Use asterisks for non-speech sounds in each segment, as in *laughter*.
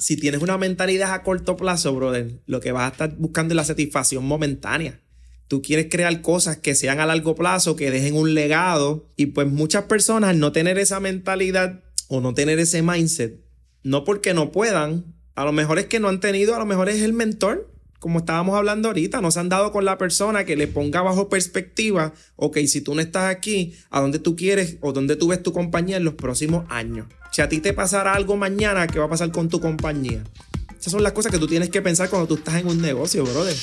si tienes una mentalidad a corto plazo, brother, lo que vas a estar buscando es la satisfacción momentánea. Tú quieres crear cosas que sean a largo plazo, que dejen un legado. Y pues muchas personas no tener esa mentalidad o no tener ese mindset, no porque no puedan, a lo mejor es que no han tenido, a lo mejor es el mentor, como estábamos hablando ahorita, no se han dado con la persona que le ponga bajo perspectiva, ok, si tú no estás aquí, ¿a dónde tú quieres o dónde tú ves tu compañía en los próximos años? Si a ti te pasara algo mañana, ¿qué va a pasar con tu compañía? Esas son las cosas que tú tienes que pensar cuando tú estás en un negocio, brother.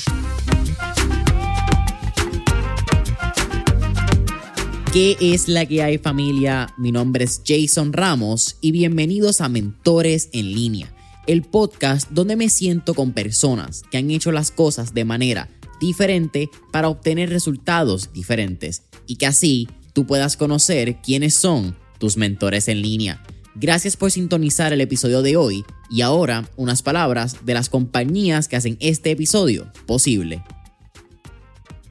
¿Qué es la que hay familia? Mi nombre es Jason Ramos y bienvenidos a Mentores en línea, el podcast donde me siento con personas que han hecho las cosas de manera diferente para obtener resultados diferentes y que así tú puedas conocer quiénes son tus mentores en línea. Gracias por sintonizar el episodio de hoy y ahora unas palabras de las compañías que hacen este episodio posible.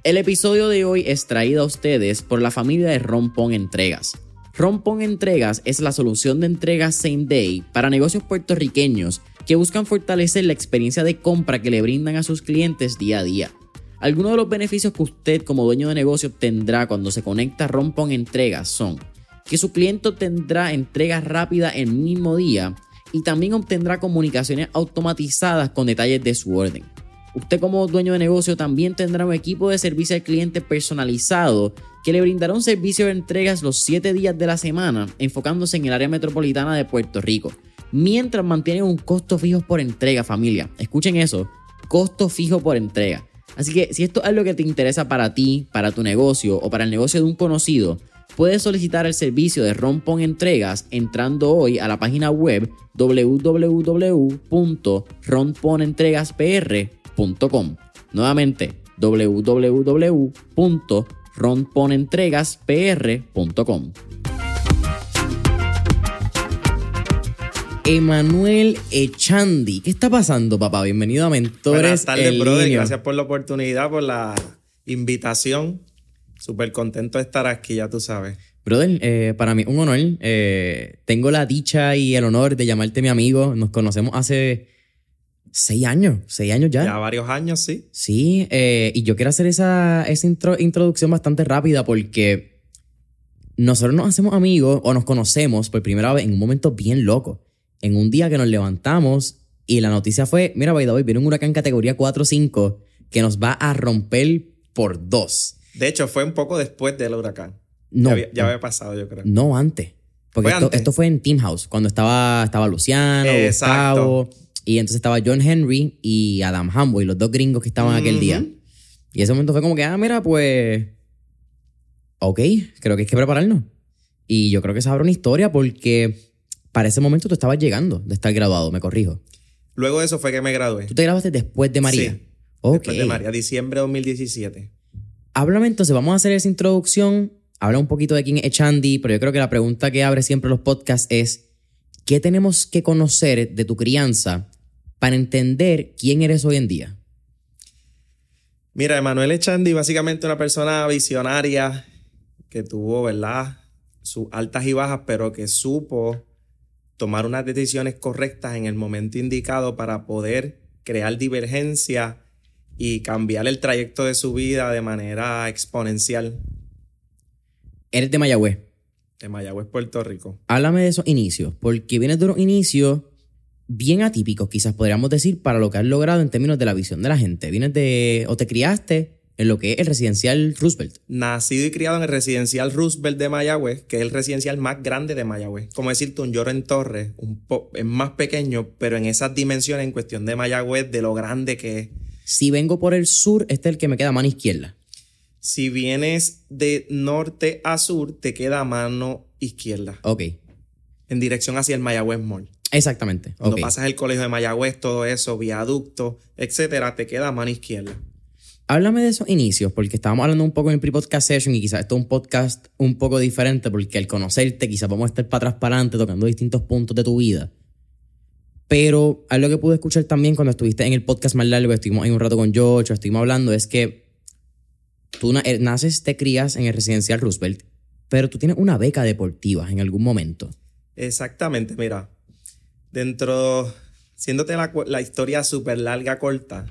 El episodio de hoy es traído a ustedes por la familia de Rompón Entregas. Rompón Entregas es la solución de entregas same day para negocios puertorriqueños que buscan fortalecer la experiencia de compra que le brindan a sus clientes día a día. Algunos de los beneficios que usted como dueño de negocio tendrá cuando se conecta a Rompón Entregas son que su cliente tendrá entregas rápidas el mismo día y también obtendrá comunicaciones automatizadas con detalles de su orden. Usted como dueño de negocio también tendrá un equipo de servicio al cliente personalizado que le brindará un servicio de entregas los 7 días de la semana enfocándose en el área metropolitana de Puerto Rico, mientras mantiene un costo fijo por entrega familia. Escuchen eso, costo fijo por entrega. Así que si esto es lo que te interesa para ti, para tu negocio o para el negocio de un conocido, Puedes solicitar el servicio de Rompon Entregas entrando hoy a la página web www.romponentregaspr.com. Nuevamente, www.romponentregaspr.com. Emanuel Echandi. ¿Qué está pasando, papá? Bienvenido a Mentores. Buenas tardes, brother. Gracias por la oportunidad, por la invitación. Súper contento de estar aquí, ya tú sabes. Brother, eh, para mí un honor. Eh, tengo la dicha y el honor de llamarte mi amigo. Nos conocemos hace seis años, seis años ya. Ya varios años, sí. Sí, eh, y yo quiero hacer esa, esa introducción bastante rápida porque nosotros nos hacemos amigos o nos conocemos por primera vez en un momento bien loco. En un día que nos levantamos y la noticia fue, mira, by the viene un huracán categoría 4 o 5 que nos va a romper por dos. De hecho, fue un poco después del huracán. No. Ya había, pasado, yo creo. No, antes. Porque esto, fue en Team House, cuando estaba, estaba Luciano, Gustavo, y entonces estaba John Henry y Adam Hamboy, los dos gringos que estaban aquel día. Y ese momento fue como que, ah, mira, pues. Ok, creo que hay que prepararnos. Y yo creo que se abre una historia porque para ese momento tú estabas llegando de estar graduado, me corrijo. Luego de eso fue que me gradué. ¿Tú te graduaste después de María? Sí. Después de María, diciembre de 2017. Háblame entonces, vamos a hacer esa introducción. Habla un poquito de quién es Chandy, pero yo creo que la pregunta que abre siempre los podcasts es: ¿qué tenemos que conocer de tu crianza para entender quién eres hoy en día? Mira, Emanuel Echandi, básicamente una persona visionaria que tuvo, ¿verdad? Sus altas y bajas, pero que supo tomar unas decisiones correctas en el momento indicado para poder crear divergencia y cambiar el trayecto de su vida de manera exponencial. Eres de Mayagüez. De Mayagüez, Puerto Rico. Háblame de esos inicios, porque vienes de unos inicios bien atípicos, quizás podríamos decir, para lo que has logrado en términos de la visión de la gente. Vienes de, o te criaste en lo que es el residencial Roosevelt. Nacido y criado en el residencial Roosevelt de Mayagüez, que es el residencial más grande de Mayagüez. Como decirte, un lloro en torre, un es más pequeño, pero en esas dimensiones, en cuestión de Mayagüez, de lo grande que es si vengo por el sur, este es el que me queda a mano izquierda. Si vienes de norte a sur, te queda a mano izquierda. Ok. En dirección hacia el Mayagüez Mall. Exactamente. Cuando pasas el colegio de Mayagüez, todo eso, viaducto, etcétera, te queda a mano izquierda. Háblame de esos inicios, porque estábamos hablando un poco en el pre-podcast session y quizás esto es un podcast un poco diferente, porque al conocerte, quizás vamos a estar para atrás, para adelante, tocando distintos puntos de tu vida. Pero algo que pude escuchar también cuando estuviste en el podcast más largo, estuvimos en un rato con George, estuvimos hablando, es que tú eh, naces, te crías en el residencial Roosevelt, pero tú tienes una beca deportiva en algún momento. Exactamente, mira. Dentro Siéndote la, la historia súper larga, corta,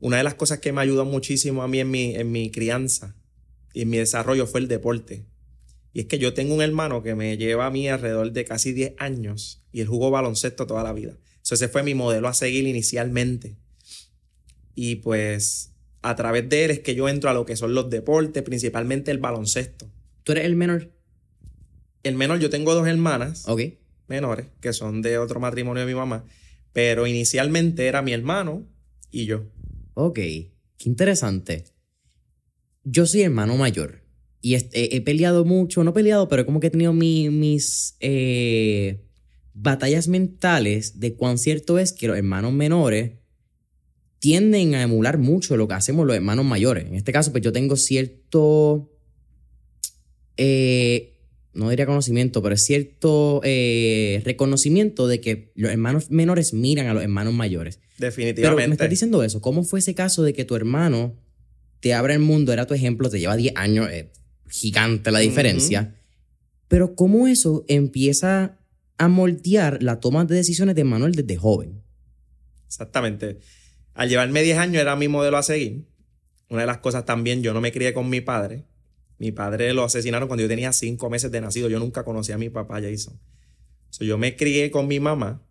una de las cosas que me ayudó muchísimo a mí en mi, en mi crianza y en mi desarrollo fue el deporte. Y es que yo tengo un hermano que me lleva a mí alrededor de casi 10 años y él jugó baloncesto toda la vida. ese fue mi modelo a seguir inicialmente. Y pues a través de él es que yo entro a lo que son los deportes, principalmente el baloncesto. ¿Tú eres el menor? El menor, yo tengo dos hermanas Ok. Menores que son de otro matrimonio de mi mamá, pero inicialmente era mi hermano y yo. Ok, qué interesante. Yo soy hermano mayor y he, peleado mucho, no he peleado, pero como que he tenido mi- mis eh, batallas mentales de cuán cierto es que los hermanos menores tienden a emular mucho lo que hacemos los hermanos mayores. En este caso, pues yo tengo cierto, eh, no diría conocimiento, pero es cierto eh, reconocimiento de que los hermanos menores miran a los hermanos mayores. Pero Definitivamente. me estás diciendo eso. ¿Cómo fue ese caso de que tu hermano te abre el mundo? Era tu ejemplo, te lleva 10 años, eh, gigante la diferencia. Pero ¿cómo eso empieza a moldear la toma de decisiones de Manuel desde joven? Exactamente. Al llevarme 10 años era mi modelo a seguir. Una de las cosas también, yo no me crié con mi padre. Mi padre lo asesinaron cuando yo tenía 5 meses de nacido. Yo nunca conocí a mi papá, Jason. So, yo me crié con mi mamá.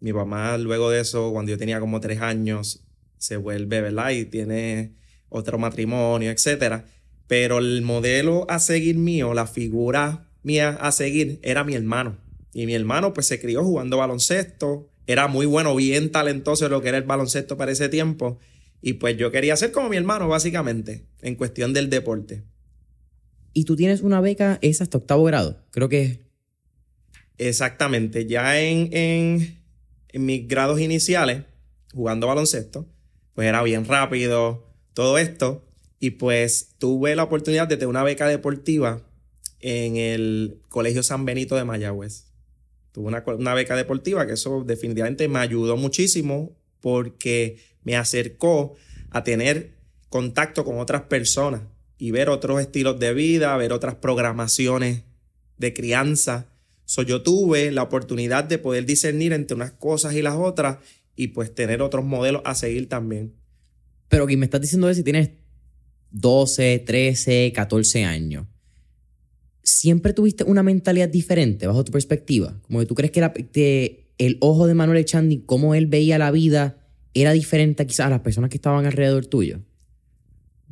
Mi mamá, luego de eso, cuando yo tenía como 3 años, se vuelve, ¿verdad? Y tiene otro matrimonio, etcétera. Pero el modelo a seguir mío, la figura mía a seguir, era mi hermano. Y mi hermano, pues, se crió jugando baloncesto. Era muy bueno, bien talentoso en lo que era el baloncesto para ese tiempo. Y pues yo quería ser como mi hermano, básicamente, en cuestión del deporte. Y tú tienes una beca, es hasta octavo grado. Creo que Exactamente. Ya en, en, en mis grados iniciales, jugando baloncesto, pues era bien rápido, todo esto. Y pues tuve la oportunidad de tener una beca deportiva en el Colegio San Benito de Mayagüez. Tuve una, una beca deportiva que eso definitivamente me ayudó muchísimo porque me acercó a tener contacto con otras personas y ver otros estilos de vida, ver otras programaciones de crianza. So, yo tuve la oportunidad de poder discernir entre unas cosas y las otras y pues tener otros modelos a seguir también. Pero que me estás diciendo es si tienes 12, 13, 14 años. ¿Siempre tuviste una mentalidad diferente bajo tu perspectiva? Como que tú crees que, la- que el ojo de Manuel Echandi, cómo él veía la vida, era diferente quizás a las personas que estaban alrededor tuyo.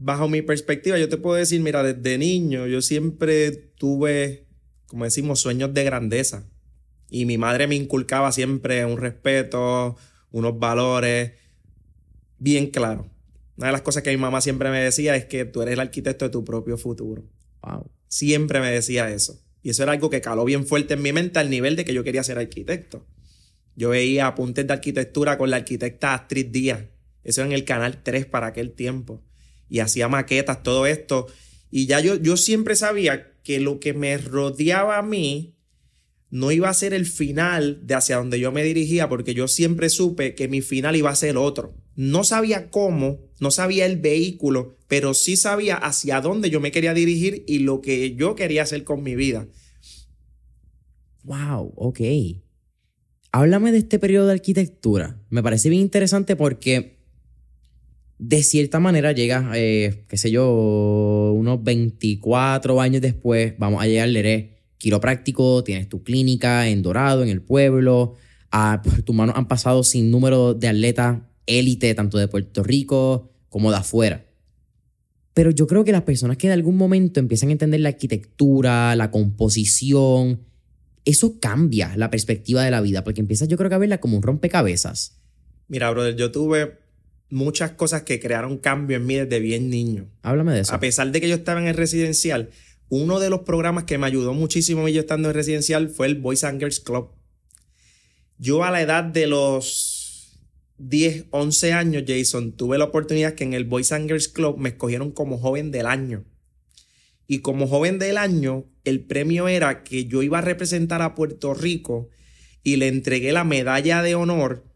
Bajo mi perspectiva, yo te puedo decir, mira, desde niño yo siempre tuve, como decimos, sueños de grandeza. Y mi madre me inculcaba siempre un respeto, unos valores bien claros. Una de las cosas que mi mamá siempre me decía es que tú eres el arquitecto de tu propio futuro. Wow. Siempre me decía eso. Y eso era algo que caló bien fuerte en mi mente al nivel de que yo quería ser arquitecto. Yo veía apuntes de arquitectura con la arquitecta Astrid Díaz. Eso era en el canal 3 para aquel tiempo. Y hacía maquetas, todo esto. Y ya yo, yo siempre sabía que lo que me rodeaba a mí no iba a ser el final de hacia donde yo me dirigía, porque yo siempre supe que mi final iba a ser otro. No sabía cómo, no sabía el vehículo, pero sí sabía hacia dónde yo me quería dirigir y lo que yo quería hacer con mi vida. Wow, ok. Háblame de este periodo de arquitectura. Me parece bien interesante porque de cierta manera llegas, eh, qué sé yo, unos 24 años después, vamos a llegar, eres quiropráctico, tienes tu clínica en Dorado, en el pueblo, a, por tus manos han pasado sin número de atletas élite, tanto de Puerto Rico como de afuera. Pero yo creo que las personas que de algún momento empiezan a entender la arquitectura, la composición, eso cambia la perspectiva de la vida, porque empiezas yo creo que a verla como un rompecabezas. Mira, brother, yo tuve muchas cosas que crearon cambio en mí desde bien niño. Háblame de eso. A pesar de que yo estaba en el residencial, uno de los programas que me ayudó muchísimo a mí yo estando en residencial fue el Boys and Girls Club. Yo a la edad de los 10, 11 años, Jason, tuve la oportunidad que en el Boys and Girls Club me escogieron como joven del año. Y como joven del año, el premio era que yo iba a representar a Puerto Rico y le entregué la medalla de honor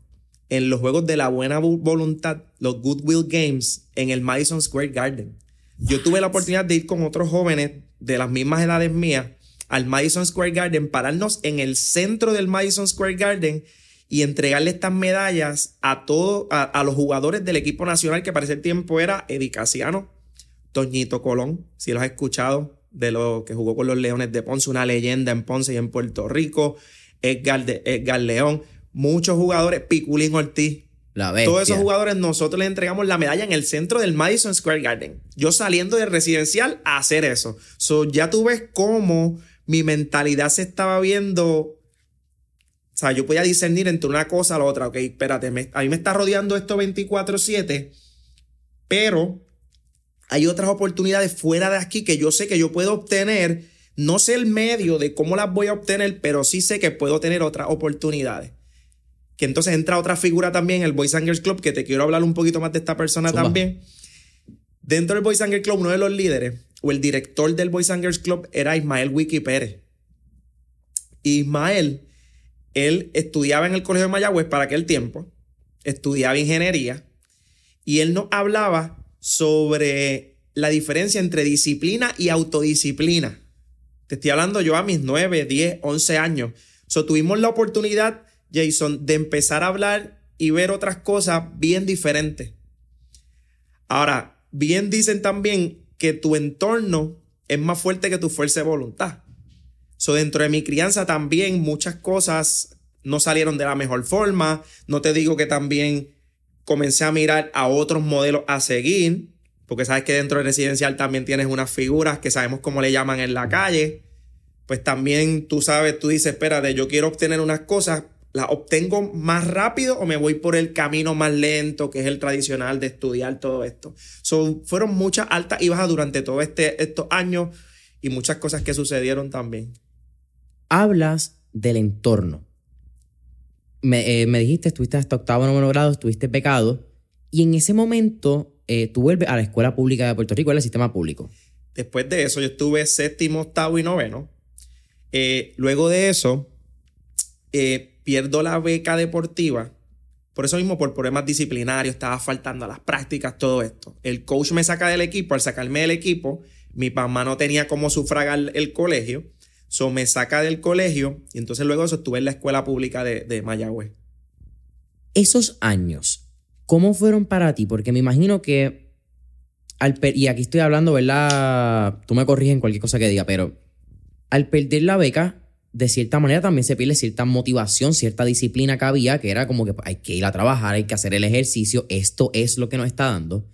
en los Juegos de la Buena Vo- Voluntad, los Goodwill Games, en el Madison Square Garden. Yo tuve la oportunidad de ir con otros jóvenes de las mismas edades mías al Madison Square Garden, pararnos en el centro del Madison Square Garden y entregarle estas medallas a todos, a, los jugadores del equipo nacional que para ese tiempo era Eddie Casiano, Toñito Colón, si lo has escuchado, de lo que jugó con los Leones de Ponce, una leyenda en Ponce y en Puerto Rico, Edgar, de, Edgar León, muchos jugadores, Piculín Ortiz, todos esos jugadores nosotros les entregamos la medalla en el centro del Madison Square Garden. Yo saliendo del residencial a hacer eso. So, ya tú ves cómo mi mentalidad se estaba viendo. O sea, yo podía discernir entre una cosa a la otra. Ok, espérate, a mí me está rodeando esto 24-7, pero hay otras oportunidades fuera de aquí que yo sé que yo puedo obtener. No sé el medio de cómo las voy a obtener, pero sí sé que puedo tener otras oportunidades que entonces entra otra figura también, el Boys and Girls Club, que te quiero hablar un poquito más de esta persona también. Dentro del Boys and Girls Club, uno de los líderes o el director del Boys and Girls Club era Ismael Wiki Pérez. Ismael, él estudiaba en el Colegio de Mayagüez para aquel tiempo, estudiaba ingeniería y él nos hablaba sobre la diferencia entre disciplina y autodisciplina. Te estoy hablando yo a mis 9, 10, 11 años. So, tuvimos la oportunidad Jason, de empezar a hablar y ver otras cosas bien diferentes. Ahora, bien dicen también que tu entorno es más fuerte que tu fuerza de voluntad. So, dentro de mi crianza también muchas cosas no salieron de la mejor forma. No te digo que también comencé a mirar a otros modelos a seguir, porque sabes que dentro del residencial también tienes unas figuras que sabemos cómo le llaman en la calle. Pues también tú sabes, tú dices, espérate, yo quiero obtener unas cosas, ¿La obtengo más rápido o me voy por el camino más lento, que es el tradicional de estudiar todo esto? fueron muchas altas y bajas durante todos este, estos años y muchas cosas que sucedieron también. Hablas del entorno. Me, eh, dijiste, estuviste hasta octavo noveno grado, estuviste pecado, y en ese momento eh, tú vuelves a la escuela pública de Puerto Rico, al sistema público. Después de eso, yo estuve séptimo, octavo y noveno. Eh, luego de eso, pierdo la beca deportiva, por eso mismo, por problemas disciplinarios, estaba faltando a las prácticas, todo esto. El coach me saca del equipo, al sacarme del equipo, mi mamá no tenía cómo sufragar el colegio, so me saca del colegio y entonces luego eso estuve en la escuela pública de, de Mayagüez. Esos años, ¿cómo fueron para ti? Porque me imagino que, al y aquí estoy hablando, ¿verdad? Tú me corriges en cualquier cosa que diga, pero al perder la beca, de cierta manera también se pierde cierta motivación, cierta disciplina que había, que era como que hay que ir a trabajar, hay que hacer el ejercicio, esto es lo que nos está dando.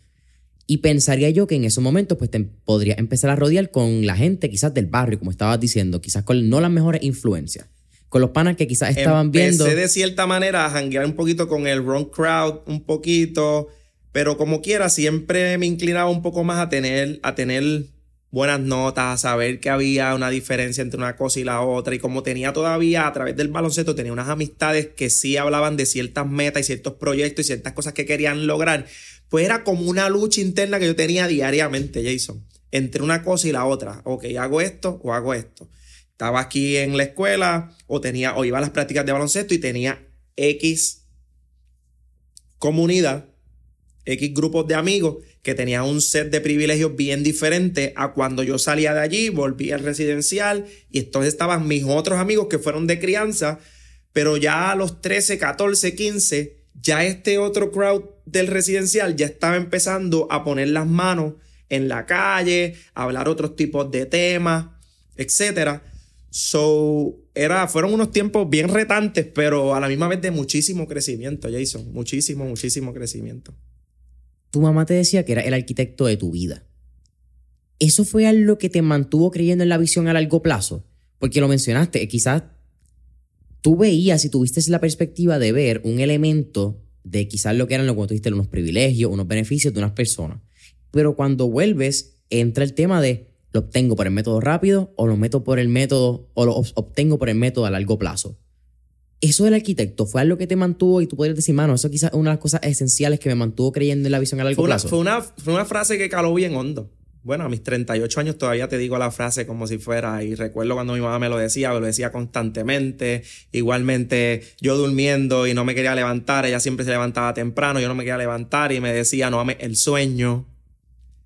Y pensaría yo que en esos momentos pues te podría empezar a rodear con la gente quizás del barrio, como estabas diciendo, quizás con no las mejores influencias, con los panas que quizás estaban viendo. de cierta manera a janguear un poquito con el wrong crowd, un poquito, pero como quiera siempre me inclinaba un poco más a tener, a tener buenas notas, saber que había una diferencia entre una cosa y la otra. Y como tenía todavía a través del baloncesto, tenía unas amistades que sí hablaban de ciertas metas y ciertos proyectos y ciertas cosas que querían lograr, pues era como una lucha interna que yo tenía diariamente, Jason, entre una cosa y la otra. Ok, hago esto o hago esto. Estaba aquí en la escuela o tenía o iba a las prácticas de baloncesto y tenía X comunidad, X grupos de amigos que tenía un set de privilegios bien diferente a cuando yo salía de allí, volví al residencial y entonces estaban mis otros amigos que fueron de crianza, pero ya a los 13, 14, 15, ya este otro crowd del residencial ya estaba empezando a poner las manos en la calle, a hablar otros tipos de temas, etc. So, era, fueron unos tiempos bien retantes, pero a la misma vez de muchísimo crecimiento, Jason. Muchísimo, muchísimo crecimiento tu mamá te decía que era el arquitecto de tu vida. ¿Eso fue algo que te mantuvo creyendo en la visión a largo plazo? Porque lo mencionaste, quizás tú veías y tuviste la perspectiva de ver un elemento de quizás lo que eran, lo que tú dijiste, unos privilegios, unos beneficios de unas personas. Pero cuando vuelves, entra el tema de lo obtengo por el método rápido o lo meto por el método o lo obtengo por el método a largo plazo eso del arquitecto fue algo que te mantuvo y tú podrías decir, mano, eso quizás es una de las cosas esenciales que me mantuvo creyendo en la visión a largo plazo. Fue una, fue una frase que caló bien hondo. Bueno, a mis 38 años todavía te digo la frase como si fuera, y recuerdo cuando mi mamá me lo decía, me lo decía constantemente. Igualmente, yo durmiendo y no me quería levantar, ella siempre se levantaba temprano, yo no me quería levantar y me decía, no mames, el sueño.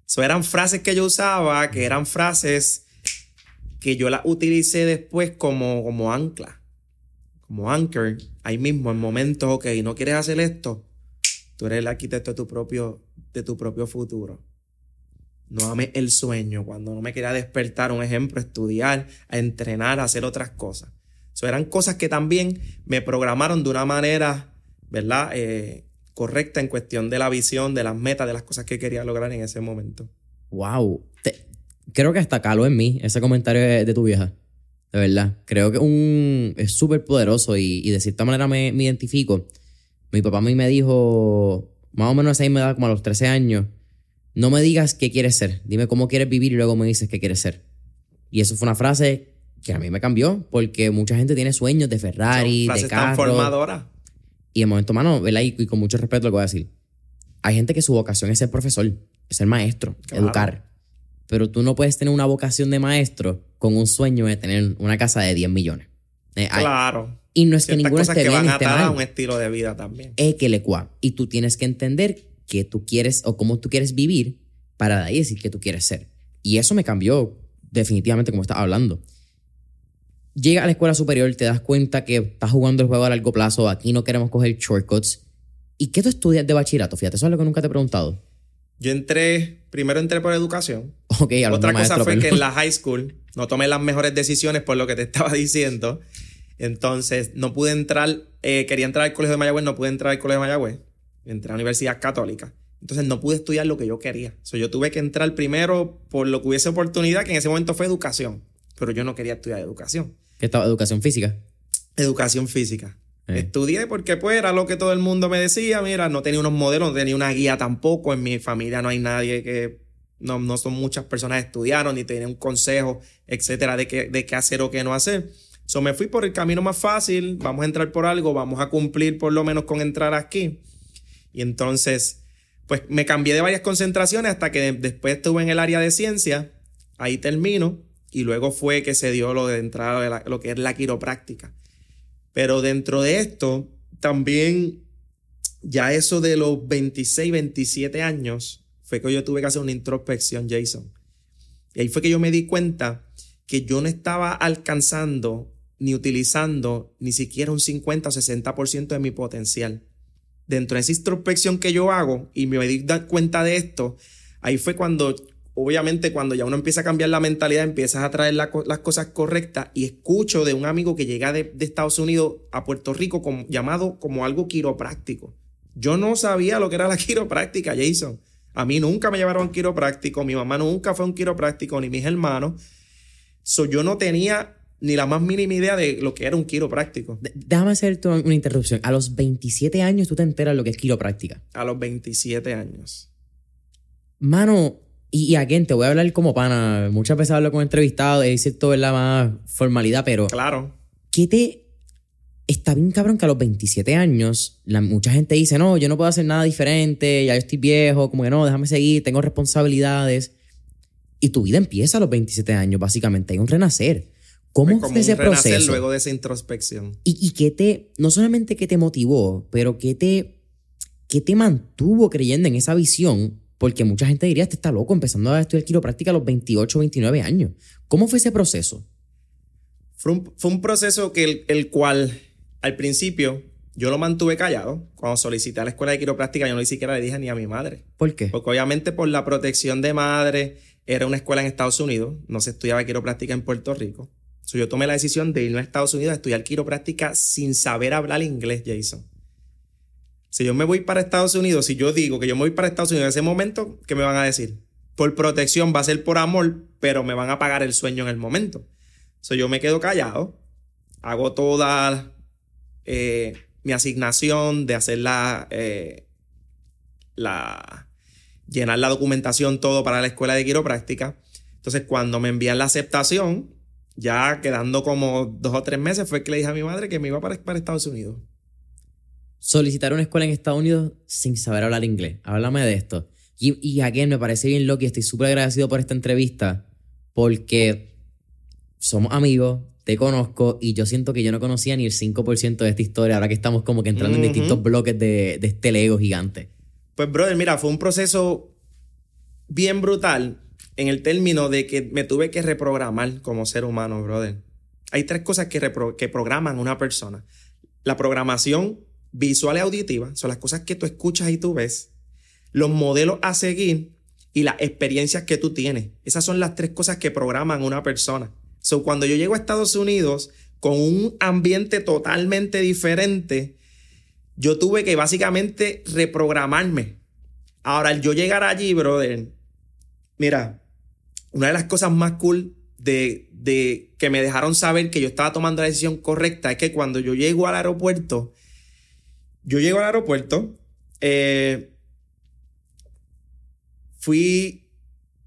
Eso eran frases que yo usaba, que eran frases que yo las utilicé después como, como ancla como anchor, ahí mismo, en momentos, ok, no quieres hacer esto, tú eres el arquitecto de tu propio, de tu propio futuro. No ames el sueño. Cuando no me quería despertar, un ejemplo, estudiar, a entrenar, a hacer otras cosas. Eso eran cosas que también me programaron de una manera, ¿verdad? Eh, correcta en cuestión de la visión, de las metas, de las cosas que quería lograr en ese momento. Wow. creo que hasta caló en mí ese comentario de, tu vieja. De verdad. Creo que un, es súper poderoso y, de cierta manera me, identifico. Mi papá a mí me dijo, más o menos ahí me da como a los 13 años, no me digas qué quieres ser, dime cómo quieres vivir y luego me dices qué quieres ser. Y eso fue una frase que a mí me cambió, porque mucha gente tiene sueños de Ferrari, de carro. formadora. Y en momento, mano, ¿verdad? Y, con mucho respeto lo que voy a decir. Hay gente que su vocación es ser profesor, es ser maestro, educar. Pero tú no puedes tener una vocación de maestro con un sueño de tener una casa de 10 millones. Eh, claro. Y no es que ninguno esté que bien, van a un estilo de vida también. Es que le cua. Y tú tienes que entender que tú quieres o cómo tú quieres vivir para de ahí decir que tú quieres ser. Y eso me cambió definitivamente como estás hablando. Llega a la escuela superior, te das cuenta que estás jugando el juego a largo plazo, aquí no queremos coger shortcuts. ¿Y qué tú estudias de bachillerato? Fíjate, eso es lo que nunca te he preguntado. Yo entré, primero entré por educación. *laughs* Ok, Otra cosa fue que en la high school no tomé las mejores decisiones por lo que te *laughs* estaba diciendo. Entonces, no pude entrar, eh, quería entrar al colegio de Mayagüez, no pude entrar al colegio de Mayagüez entré a la Universidad Católica. Entonces no pude estudiar lo que yo quería. yo tuve que entrar primero por lo que hubiese oportunidad, que en ese momento fue educación. Pero yo no quería estudiar educación. ¿Qué estaba? ¿Educación física? Educación física. Eh. Estudié porque pues era lo que todo el mundo me decía. Mira, no tenía unos modelos, no tenía una guía tampoco. En mi familia no hay nadie que... No, no son muchas personas que estudiaron ni tenían un consejo, etcétera, de qué, de qué hacer o qué no hacer. So me fui por el camino más fácil. Vamos a entrar por algo, vamos a cumplir por lo menos con entrar aquí. Y entonces, pues me cambié de varias concentraciones hasta que después estuve en el área de ciencia, ahí termino, y luego fue que se dio lo de entrada de lo que es la quiropráctica. Pero dentro de esto, también ya eso de los 26, 27 años, fue que yo tuve que hacer una introspección, Jason. Y ahí fue que yo me di cuenta que yo no estaba alcanzando ni utilizando ni siquiera un 50 o 60% de mi potencial dentro de esa introspección que yo hago y me di cuenta de esto, ahí fue cuando, obviamente, cuando ya uno empieza a cambiar la mentalidad, empiezas a traer las cosas correctas y escucho de un amigo que llega de, Estados Unidos a Puerto Rico como, llamado como algo quiropráctico. Yo no sabía lo que era la *laughs* quiropráctica, Jason. A mí nunca me llevaron quiropráctico, mi mamá nunca fue un quiropráctico, ni mis hermanos. So, yo no tenía ni la más mínima idea de lo que era un quiropráctico. Déjame hacer una interrupción. A los 27 años tú te enteras lo que es quiropráctica. A los 27 años. Mano, y, y again, te voy a hablar como pana. Muchas veces hablo con entrevistados y decir todo es la más formalidad, pero. Claro. ¿Qué te. Está bien cabrón que a los 27 años la, mucha gente dice, no, yo no puedo hacer nada diferente, ya yo estoy viejo, como que no, déjame seguir, tengo responsabilidades. Y tu vida empieza a los 27 años, básicamente, hay un renacer. ¿Cómo fue ese proceso? luego de esa introspección. ¿Y, y qué te, no solamente qué te motivó, pero qué te, qué te mantuvo creyendo en esa visión? Porque mucha gente diría, este está loco empezando a estudiar quiropráctica a los 28, 29 años. ¿Cómo fue ese proceso? Fue un, proceso que el, el, cual al principio yo lo mantuve callado. Cuando solicité a la escuela de quiropráctica, yo no ni siquiera le dije ni a mi madre. ¿Por qué? Porque obviamente por la protección de madre, era una escuela en Estados Unidos, no se estudiaba quiropráctica en Puerto Rico yo tomé la decisión de ir a Estados Unidos a estudiar quiropráctica sin saber hablar inglés, Jason. Si yo me voy para Estados Unidos, si yo digo que yo me voy para Estados Unidos en ese momento, ¿qué me van a decir? Por protección, va a ser por amor, pero me van a pagar el sueño en el momento. So, yo me quedo callado, hago toda eh, mi asignación de hacer la, eh, la, llenar la documentación, todo para la escuela de quiropráctica. Entonces, cuando me envían la aceptación, ya quedando como dos o tres meses, fue que le dije a mi madre que me iba para, para Estados Unidos. Solicitar una escuela en Estados Unidos sin saber hablar inglés. Háblame de esto. Y, y again, me parece bien loco y estoy súper agradecido por esta entrevista porque somos amigos, te conozco y yo siento que yo no conocía ni el 5% de esta historia ahora que estamos como que entrando en distintos bloques de, de este Lego gigante. Pues, brother, mira, fue un proceso bien brutal en el término de que me tuve que reprogramar como ser humano, brother. hay tres cosas que, que programan una persona. La programación visual y auditiva son las cosas que tú escuchas y tú ves, los modelos a seguir y las experiencias que tú tienes. Esas son las tres cosas que programan una persona. So, cuando yo llego a Estados Unidos con un ambiente totalmente diferente, yo tuve que básicamente reprogramarme. Ahora, al yo llegar allí, brother, mira, una de las cosas más cool de, de que me dejaron saber que yo estaba tomando la decisión correcta es que cuando yo llego al aeropuerto, yo llego al aeropuerto, eh, fui,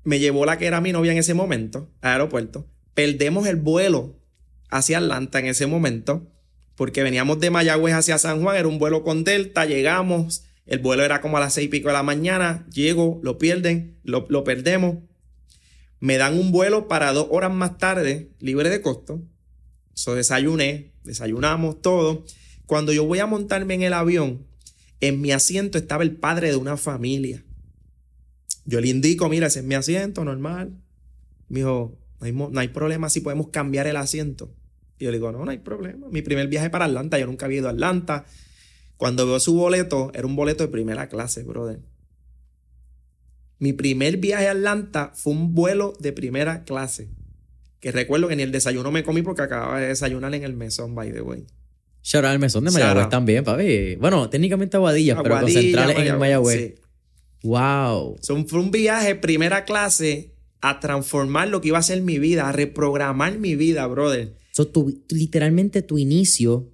me llevó la que era mi novia en ese momento al aeropuerto, perdemos el vuelo hacia Atlanta en ese momento, porque veníamos de Mayagüez hacia San Juan, era un vuelo con Delta, llegamos, el vuelo era como a las seis y pico de la mañana, llego, lo pierden, lo, lo perdemos, me dan un vuelo para dos horas más tarde, libre de costo, eso desayuné, desayunamos todo, cuando yo voy a montarme en el avión, en mi asiento estaba el padre de una familia. Yo le indico, mira, ese es mi asiento, normal. Me dijo, no hay, problema si podemos cambiar el asiento. Y yo le digo, no, no hay problema. Mi primer viaje para Atlanta, yo nunca había ido a Atlanta. Cuando veo su boleto, era un boleto de primera clase, brother. Mi primer viaje a Atlanta fue un vuelo de primera clase. Que recuerdo que ni el desayuno me comí porque acababa de desayunar en el mesón, by the way. Shout out al mesón de Mayagüez también, papi. Bueno, técnicamente Aguadillas, pero con centrales en el Mayagüez. Wow. fue un viaje primera clase a transformar lo que iba a ser mi vida, a reprogramar mi vida, brother. So, literalmente tu inicio,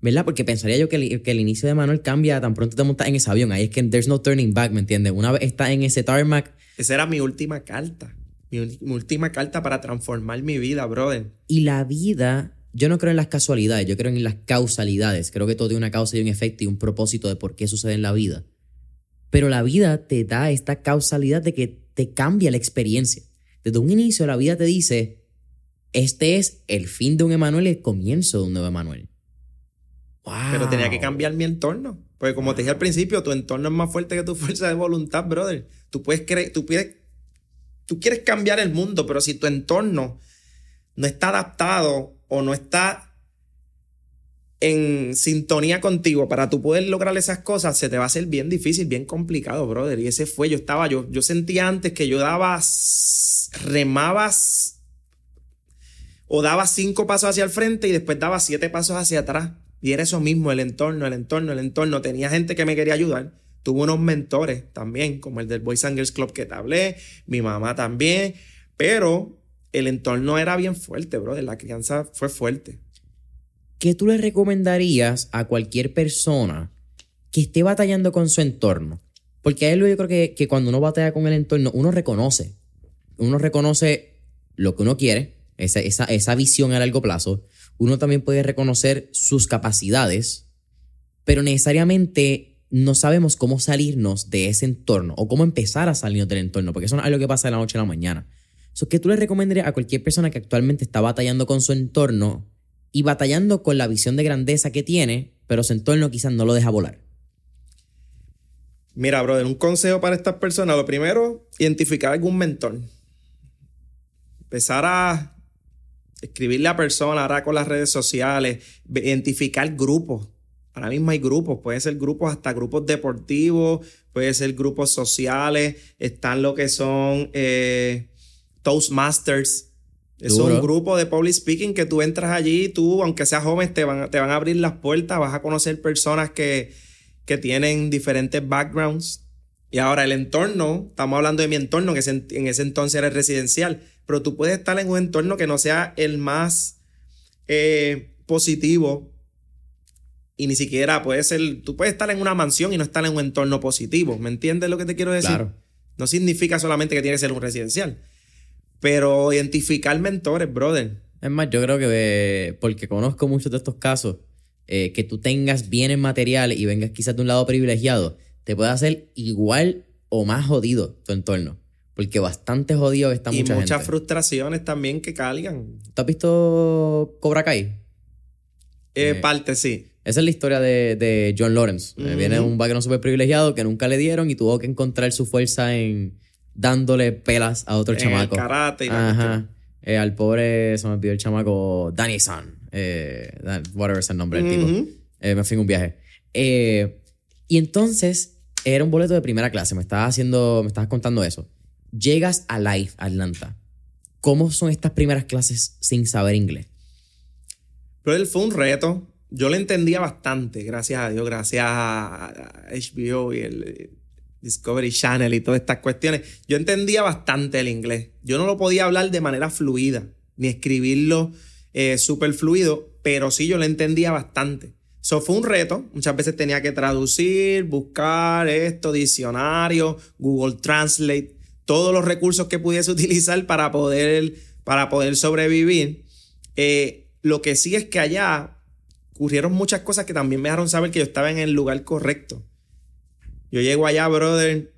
¿verdad? Porque pensaría yo que el, inicio de Manuel cambia tan pronto te montas en ese avión. Ahí es que there's no turning back, ¿me entiendes? Una vez estás en ese tarmac. Esa era mi última carta. mi última carta para transformar mi vida, brother. Y la vida yo no creo en las casualidades, yo creo en las causalidades. Creo que todo tiene una causa y un efecto y un propósito de por qué sucede en la vida. Pero la vida te da esta causalidad de que te cambia la experiencia. Desde un inicio la vida te dice, este es el fin de un Emanuel y el comienzo de un nuevo Emanuel. Wow. Pero tenía que cambiar mi entorno. Porque como te dije al principio, tu entorno es más fuerte que tu *laughs* fuerza de voluntad, brother. Tú puedes creer, tú, tú quieres cambiar el mundo, pero si tu entorno no está adaptado o no está en sintonía contigo para tú poder lograr esas cosas, se te va a hacer bien difícil, bien complicado, brother. Y ese fue, yo estaba, yo, yo sentía antes que yo daba, remabas o daba cinco pasos hacia el frente y después daba siete pasos hacia atrás. Y era eso mismo, el entorno, el entorno, el entorno. Tenía gente que me quería ayudar. Tuve unos mentores también, como el del Boys and Girls Club que te hablé, mi mamá también. Pero el entorno era bien fuerte, brother. La crianza fue fuerte. ¿Qué tú le recomendarías a cualquier persona que esté batallando con su entorno? Porque a él yo creo que, que cuando uno batalla con el entorno, uno reconoce. Uno reconoce lo que uno quiere, esa, esa, esa visión a largo plazo. Uno también puede reconocer sus capacidades, pero necesariamente no sabemos cómo salirnos de ese entorno o cómo empezar a salirnos del entorno, porque eso no es algo que pasa de la noche a la mañana. ¿Qué tú le recomendarías a cualquier persona que actualmente está batallando con su entorno y batallando con la visión de grandeza que tiene, pero su entorno quizás no lo deja volar? Mira, brother, un consejo para estas personas. Lo primero, identificar algún mentor. Empezar a escribirle a personas, ahora con las redes sociales, identificar grupos. Ahora mismo hay grupos, puede ser grupos hasta grupos deportivos, puede ser grupos sociales, están lo que son eh, Toastmasters. Es un grupo de public speaking que tú entras allí, tú, aunque seas joven, te van, te van a abrir las puertas, vas a conocer personas que, que tienen diferentes backgrounds. Y ahora el entorno, estamos hablando de mi entorno, que en ese entonces era residencial, pero tú puedes estar en un entorno que no sea el más eh, positivo y ni siquiera puede ser, tú puedes estar en una mansión y no estar en un entorno positivo, ¿me entiendes lo que te quiero decir? Claro. No significa solamente que tiene que ser un residencial. Pero identificar mentores, brother. Es más, yo creo que porque conozco muchos de estos casos, eh, que tú tengas bienes materiales y vengas quizás de un lado privilegiado, te puede hacer igual o más jodido tu entorno. Porque bastante jodido está mucha Y muchas frustraciones también que cargan. ¿Tú has visto Cobra Kai? Eh, eh, parte, sí. Esa es la historia de, John Lawrence. Viene de un background súper privilegiado que nunca le dieron y tuvo que encontrar su fuerza en, dándole pelas a otro chamaco. karate y Ajá. eh, al pobre, se me olvidó el chamaco, Danny San, eh, whatever es el nombre del tipo. Eh, me fui en un viaje. Eh, y entonces, era un boleto de primera clase, me estabas haciendo, me estabas contando eso. Llegas a Life Atlanta. ¿Cómo son estas primeras clases sin saber inglés? Pero fue un reto. Yo lo entendía bastante, gracias a Dios, gracias a HBO y el Discovery Channel y todas estas cuestiones. Yo entendía bastante el inglés. Yo no lo podía hablar de manera fluida, ni escribirlo eh, súper fluido, pero sí yo lo entendía bastante. Eso fue un reto. Muchas veces tenía que traducir, buscar esto, diccionario, Google Translate, todos los recursos que pudiese *laughs* utilizar para poder, para poder sobrevivir. Eh, lo que sí es que allá ocurrieron muchas cosas que también me dejaron saber que yo estaba en el lugar correcto. Yo llego allá, brother,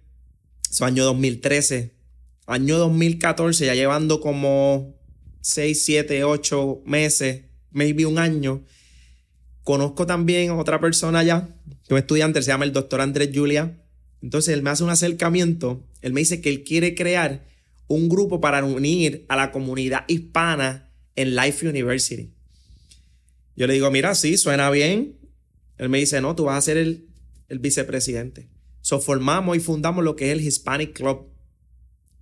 eso año 2013, año 2014, ya llevando como 6, 7, 8 meses, maybe un año. Conozco también a otra persona allá, un estudiante, se llama el doctor Andrés Julia. Entonces él me hace un acercamiento, él me dice que él quiere crear un grupo para unir a la comunidad hispana en Life University. Yo le digo, mira, sí, suena bien. Él me dice, no, tú vas a ser el, el vicepresidente. So formamos y fundamos lo que es el Hispanic Club,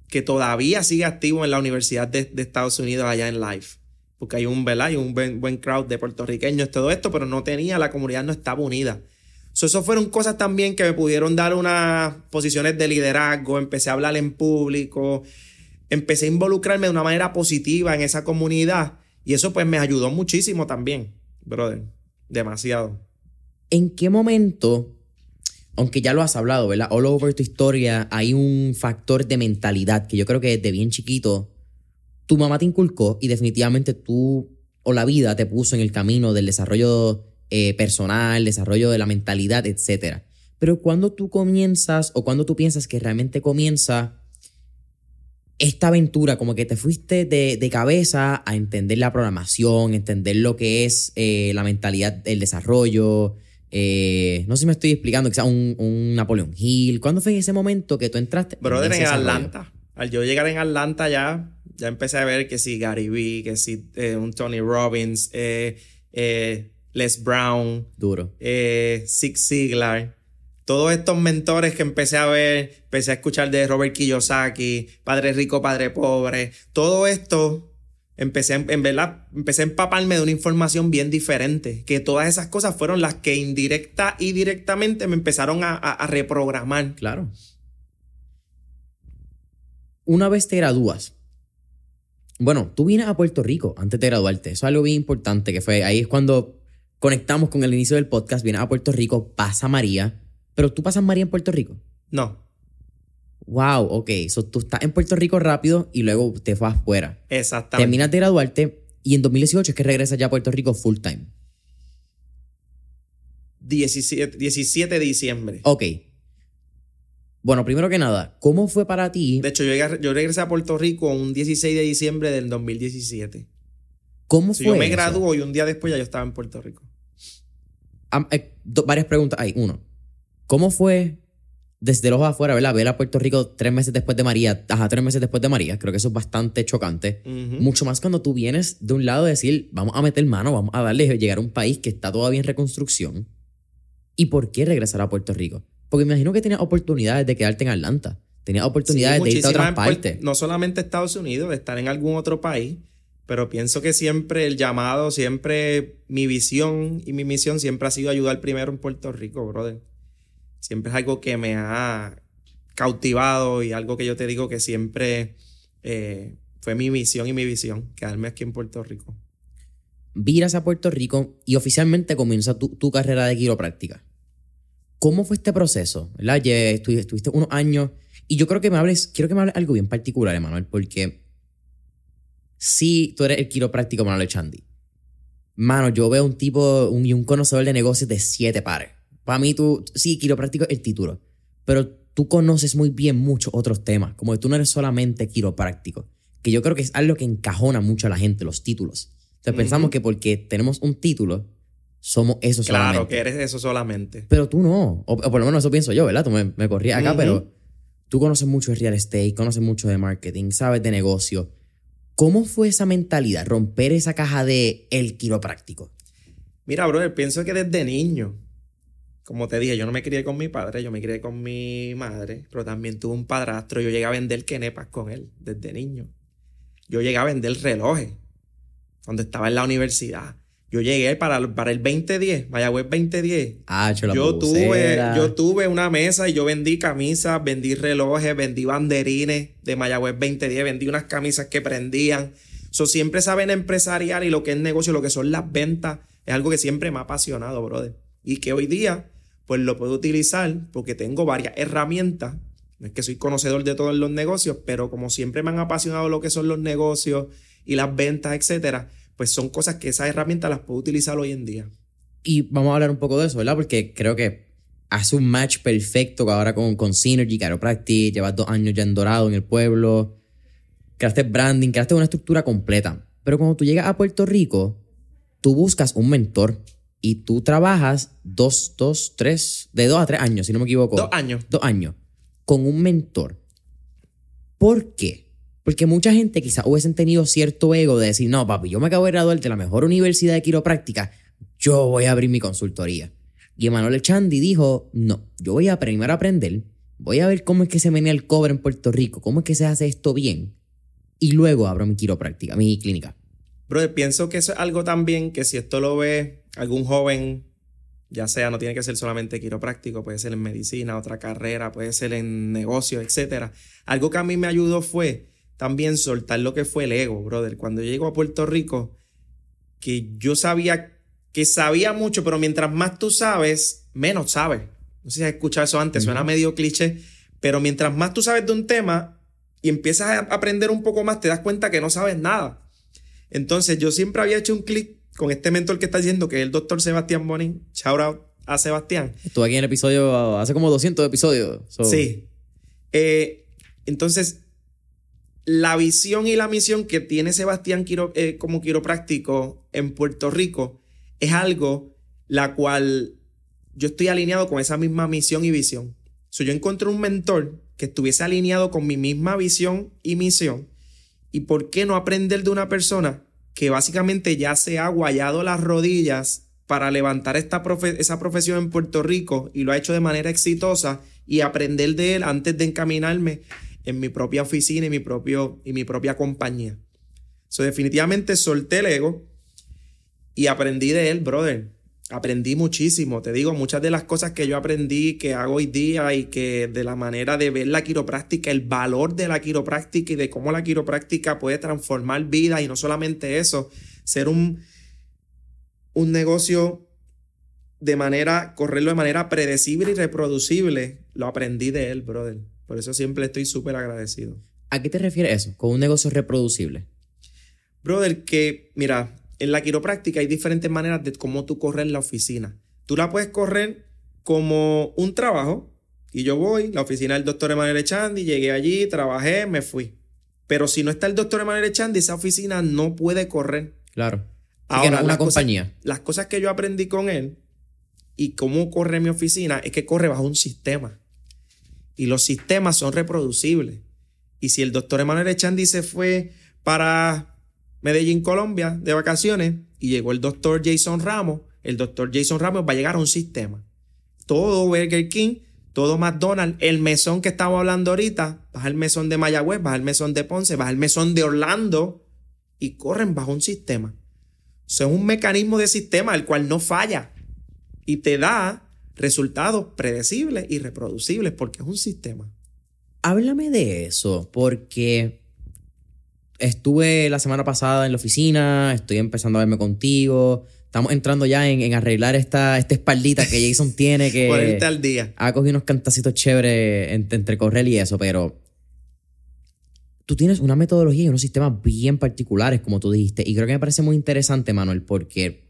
que todavía sigue activo en la Universidad de, Estados Unidos allá en Life. Porque hay un, ¿verdad? un buen, crowd de puertorriqueños, todo esto, pero no tenía, la comunidad no estaba unida. So, eso fueron cosas también que me pudieron dar unas posiciones de liderazgo, empecé a hablar en público, empecé a involucrarme de una manera positiva en esa comunidad y eso pues me ayudó muchísimo también, brother, demasiado. ¿En qué momento aunque ya lo has hablado, ¿verdad? All over tu historia hay un factor de mentalidad que yo creo que desde bien chiquito tu mamá te inculcó y definitivamente tú o la vida te puso en el camino del desarrollo eh, personal, desarrollo de la mentalidad, etc. Pero cuando tú comienzas o cuando tú piensas que realmente comienza esta aventura, como que te fuiste de, cabeza a entender la programación, entender lo que es eh, la mentalidad, el desarrollo, eh, no sé si me estoy explicando, quizás un, un Napoleon Hill. ¿Cuándo fue ese momento que tú entraste? Brother, en, Atlanta. Al yo llegar en Atlanta ya, ya empecé a ver que si Gary Vee, que si eh, un Tony Robbins, eh, Les Brown. Duro. Zig Ziglar. Todos estos mentores que empecé a ver, empecé a escuchar de Robert Kiyosaki, Padre Rico, Padre Pobre. Todo esto empecé, en verdad, empecé a empaparme de una información bien diferente, que todas esas cosas fueron las que indirecta y directamente me empezaron a, reprogramar. Claro. Una vez te gradúas, bueno, tú vienes a Puerto Rico antes de graduarte, eso es algo bien importante, que fue ahí es cuando conectamos con el inicio del podcast, vienes a Puerto Rico, pasa María, pero tú pasas María en Puerto Rico. No. Wow, ok. So, tú estás en Puerto Rico rápido y luego te vas fuera. Exactamente. Terminas de graduarte y en 2018 es que regresas ya a Puerto Rico full time. 17, 17 de diciembre. Ok. Bueno, primero que nada, ¿cómo fue para ti? De hecho, yo, yo regresé a Puerto Rico un 16 de diciembre del 2017. ¿Cómo fue? Yo me graduó y un día después ya yo estaba en Puerto Rico. Eh, varias preguntas hay. Uno, ¿cómo fue desde los afuera, ¿verdad? Ver a Puerto Rico tres meses después de María, ajá, tres meses después de María, creo que eso es bastante chocante. Mucho más cuando tú vienes de un lado de decir, vamos a meter mano, vamos a darle llegar a un país que está todavía en reconstrucción. ¿Y por qué regresar a Puerto Rico? Porque me imagino que tenías oportunidades de quedarte en Atlanta. Tenías oportunidades de irte a otras partes. No solamente Estados Unidos, de estar en algún otro país, pero pienso que siempre el llamado, siempre mi visión y mi misión siempre ha sido ayudar primero en Puerto Rico, brother siempre es algo que me ha cautivado y algo que yo te digo que siempre eh, fue mi misión y mi visión, quedarme aquí en Puerto Rico. Viras a Puerto Rico y oficialmente comienza tu, carrera de quiropráctica. ¿Cómo fue este proceso? ¿verdad? Estuviste, unos años y yo creo que me hables, quiero que me hables algo bien particular, Emanuel, porque si tú eres el quiropráctico Manuel Echandi. Mano, yo veo un tipo un, un conocedor de negocios de siete pares. Para mí tú, sí, quiropráctico es el título, pero tú conoces muy bien muchos otros temas, como que tú no eres solamente quiropráctico, que yo creo que es algo que encajona mucho a la gente, los títulos. Entonces pensamos que porque tenemos un título, somos eso solamente. Claro, que eres eso solamente. Pero tú no, o, por lo menos eso pienso yo, ¿verdad? Tú me, me acá, pero tú conoces mucho de real estate, conoces mucho de marketing, sabes de negocio. ¿Cómo fue esa mentalidad, romper esa caja de el quiropráctico? Mira, brother, pienso que desde niño, como te dije, yo no me crié con mi padre, yo me crié con mi madre, pero también tuve un padrastro, yo llegué a vender quenepas con él desde niño. Yo llegué a vender relojes cuando estaba en la universidad. Yo llegué para, para el 2010, Mayagüez 2010. Ah, yo, tuve, yo tuve una mesa y yo vendí camisas, vendí relojes, vendí banderines de Mayagüez 2010, vendí unas camisas que prendían. So, siempre saben empresarial y lo que es negocio, lo que son las ventas, es algo que siempre me ha apasionado, brother. Y que hoy día, pues lo puedo utilizar porque tengo varias herramientas. No es que soy conocedor de todos los negocios, pero como siempre me han apasionado lo que son los negocios y las ventas, etcétera, pues son cosas que esas herramientas las puedo utilizar hoy en día. Y vamos a hablar un poco de eso, ¿verdad? Porque creo que hace un match perfecto ahora con, con Synergy, Chiropractic, llevas dos años ya en Dorado, en el pueblo, creaste branding, creaste una estructura completa. Pero cuando tú llegas a Puerto Rico, tú buscas un mentor y tú trabajas dos, dos, tres, de dos a tres años, si no me equivoco. Dos años. Dos años, con un mentor. ¿Por qué? Porque mucha gente quizás hubiesen tenido cierto ego de decir, no, papi, yo me acabo de graduar de la mejor universidad de quiropráctica, yo voy a abrir mi consultoría. Y Emanuel Echandi dijo, no, yo voy a primero aprender, voy a ver cómo es que se menea el cobre en Puerto Rico, cómo es que se hace esto bien, y luego abro mi quiropráctica, mi clínica. Brother, pienso que eso es algo también que si esto lo ve algún joven, ya sea, no tiene que ser solamente quiropráctico, puede ser en medicina, otra carrera, puede ser en negocio, etc. Algo que a mí me ayudó fue también soltar lo que fue el ego, brother. Cuando llego a Puerto Rico, que yo sabía que sabía mucho, pero mientras más tú sabes, menos sabes. No sé si has escuchado eso antes, suena medio cliché, pero mientras más tú sabes de un tema y empiezas a aprender un poco más, te das cuenta que no sabes nada. Entonces, yo siempre había hecho un clic con este mentor que está diciendo, que es el doctor Sebastián Bonin. Shout out a Sebastián. Estuve aquí en el episodio, hace como 200 episodios. Sí. Eh, entonces, la visión y la misión que tiene Sebastián eh, como quiropráctico en Puerto Rico es algo la cual yo estoy alineado con esa misma misión y visión. So, yo encontré un mentor que estuviese alineado con mi misma visión y misión. ¿Y por qué no aprender de una persona que básicamente ya se ha guayado las rodillas para levantar esta esa profesión en Puerto Rico y lo ha hecho de manera exitosa y aprender de él antes de encaminarme en mi propia oficina y mi, propio, y mi propia compañía. So, definitivamente solté el ego y aprendí de él, brother. Aprendí muchísimo, te digo, muchas de las cosas que yo aprendí, que hago hoy día y que de la manera de ver la quiropráctica, el valor de la quiropráctica y de cómo la quiropráctica puede transformar vidas y no solamente eso, ser un, un negocio de manera, correrlo de manera predecible y reproducible, lo aprendí de él, brother. Por eso siempre estoy súper agradecido. ¿A qué te refieres eso? ¿Con un negocio reproducible? Brother, que mira, en la quiropráctica hay diferentes maneras de cómo tú corres la oficina. Tú la puedes correr como un trabajo. Y yo voy, la oficina del doctor Emanuel Echandi, llegué allí, trabajé, me fui. Pero si no está el doctor Emanuel Echandi, esa oficina no puede correr. Claro. Ahora, una compañía. las cosas que yo aprendí con él y cómo corre mi oficina es que corre bajo un sistema y los sistemas son reproducibles. Y si el doctor Emanuel Echandi se fue para Medellín, Colombia, de vacaciones, y llegó el doctor Jason Ramos, el doctor Jason Ramos va a llegar a un sistema. Todo Burger King, todo McDonald's, el mesón que estamos hablando ahorita, baja el mesón de Mayagüez, baja el mesón de Ponce, baja el mesón de Orlando, y corren bajo un sistema. Eso es un mecanismo de sistema el cual no falla y te da resultados predecibles y reproducibles porque es un sistema. Háblame de eso, porque estuve la semana pasada en la oficina, estoy empezando a verme contigo. Estamos entrando ya en, arreglar esta, esta espaldita que Jason *laughs* tiene que... Ponerte al día. Ha cogido unos cantacitos chéveres entre, entre correr y eso, pero tú tienes una metodología y unos sistemas bien particulares, como tú dijiste. Y creo que me parece muy interesante, Manuel, porque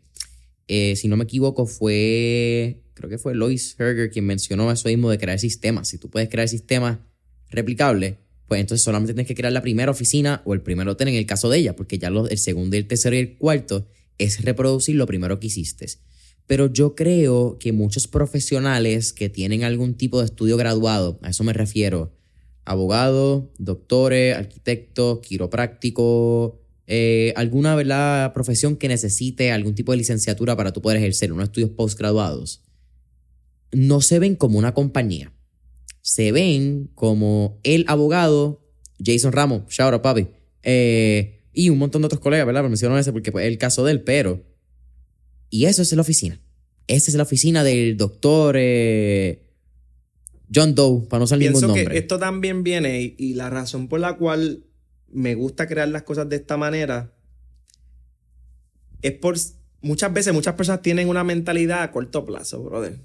eh, si no me equivoco, fue creo que fue Lois Herger quien mencionó eso mismo de crear sistemas. Si tú puedes crear sistemas replicables, pues entonces solamente tienes que crear la primera oficina o el primer hotel en el caso de ella, porque ya el segundo, el tercero y el cuarto es reproducir lo primero que hiciste. Pero yo creo que muchos profesionales que tienen algún tipo de estudio graduado, a eso me refiero, abogados, doctores, arquitectos, quiroprácticos, eh, alguna ¿verdad? profesión que necesite algún tipo de licenciatura para tú poder ejercer unos estudios postgraduados, no se ven como una compañía. Se ven como el abogado, Jason Ramos, shout out papi, eh, y un montón de otros colegas, ¿verdad? Me menciono ese porque es el caso de él, pero... Y eso es la oficina. Esa es la oficina del doctor eh, John Doe, para no salir ningún nombre. que esto también viene y la razón por la cual me gusta crear las cosas de esta manera es por muchas veces muchas personas tienen una mentalidad a corto plazo, brother.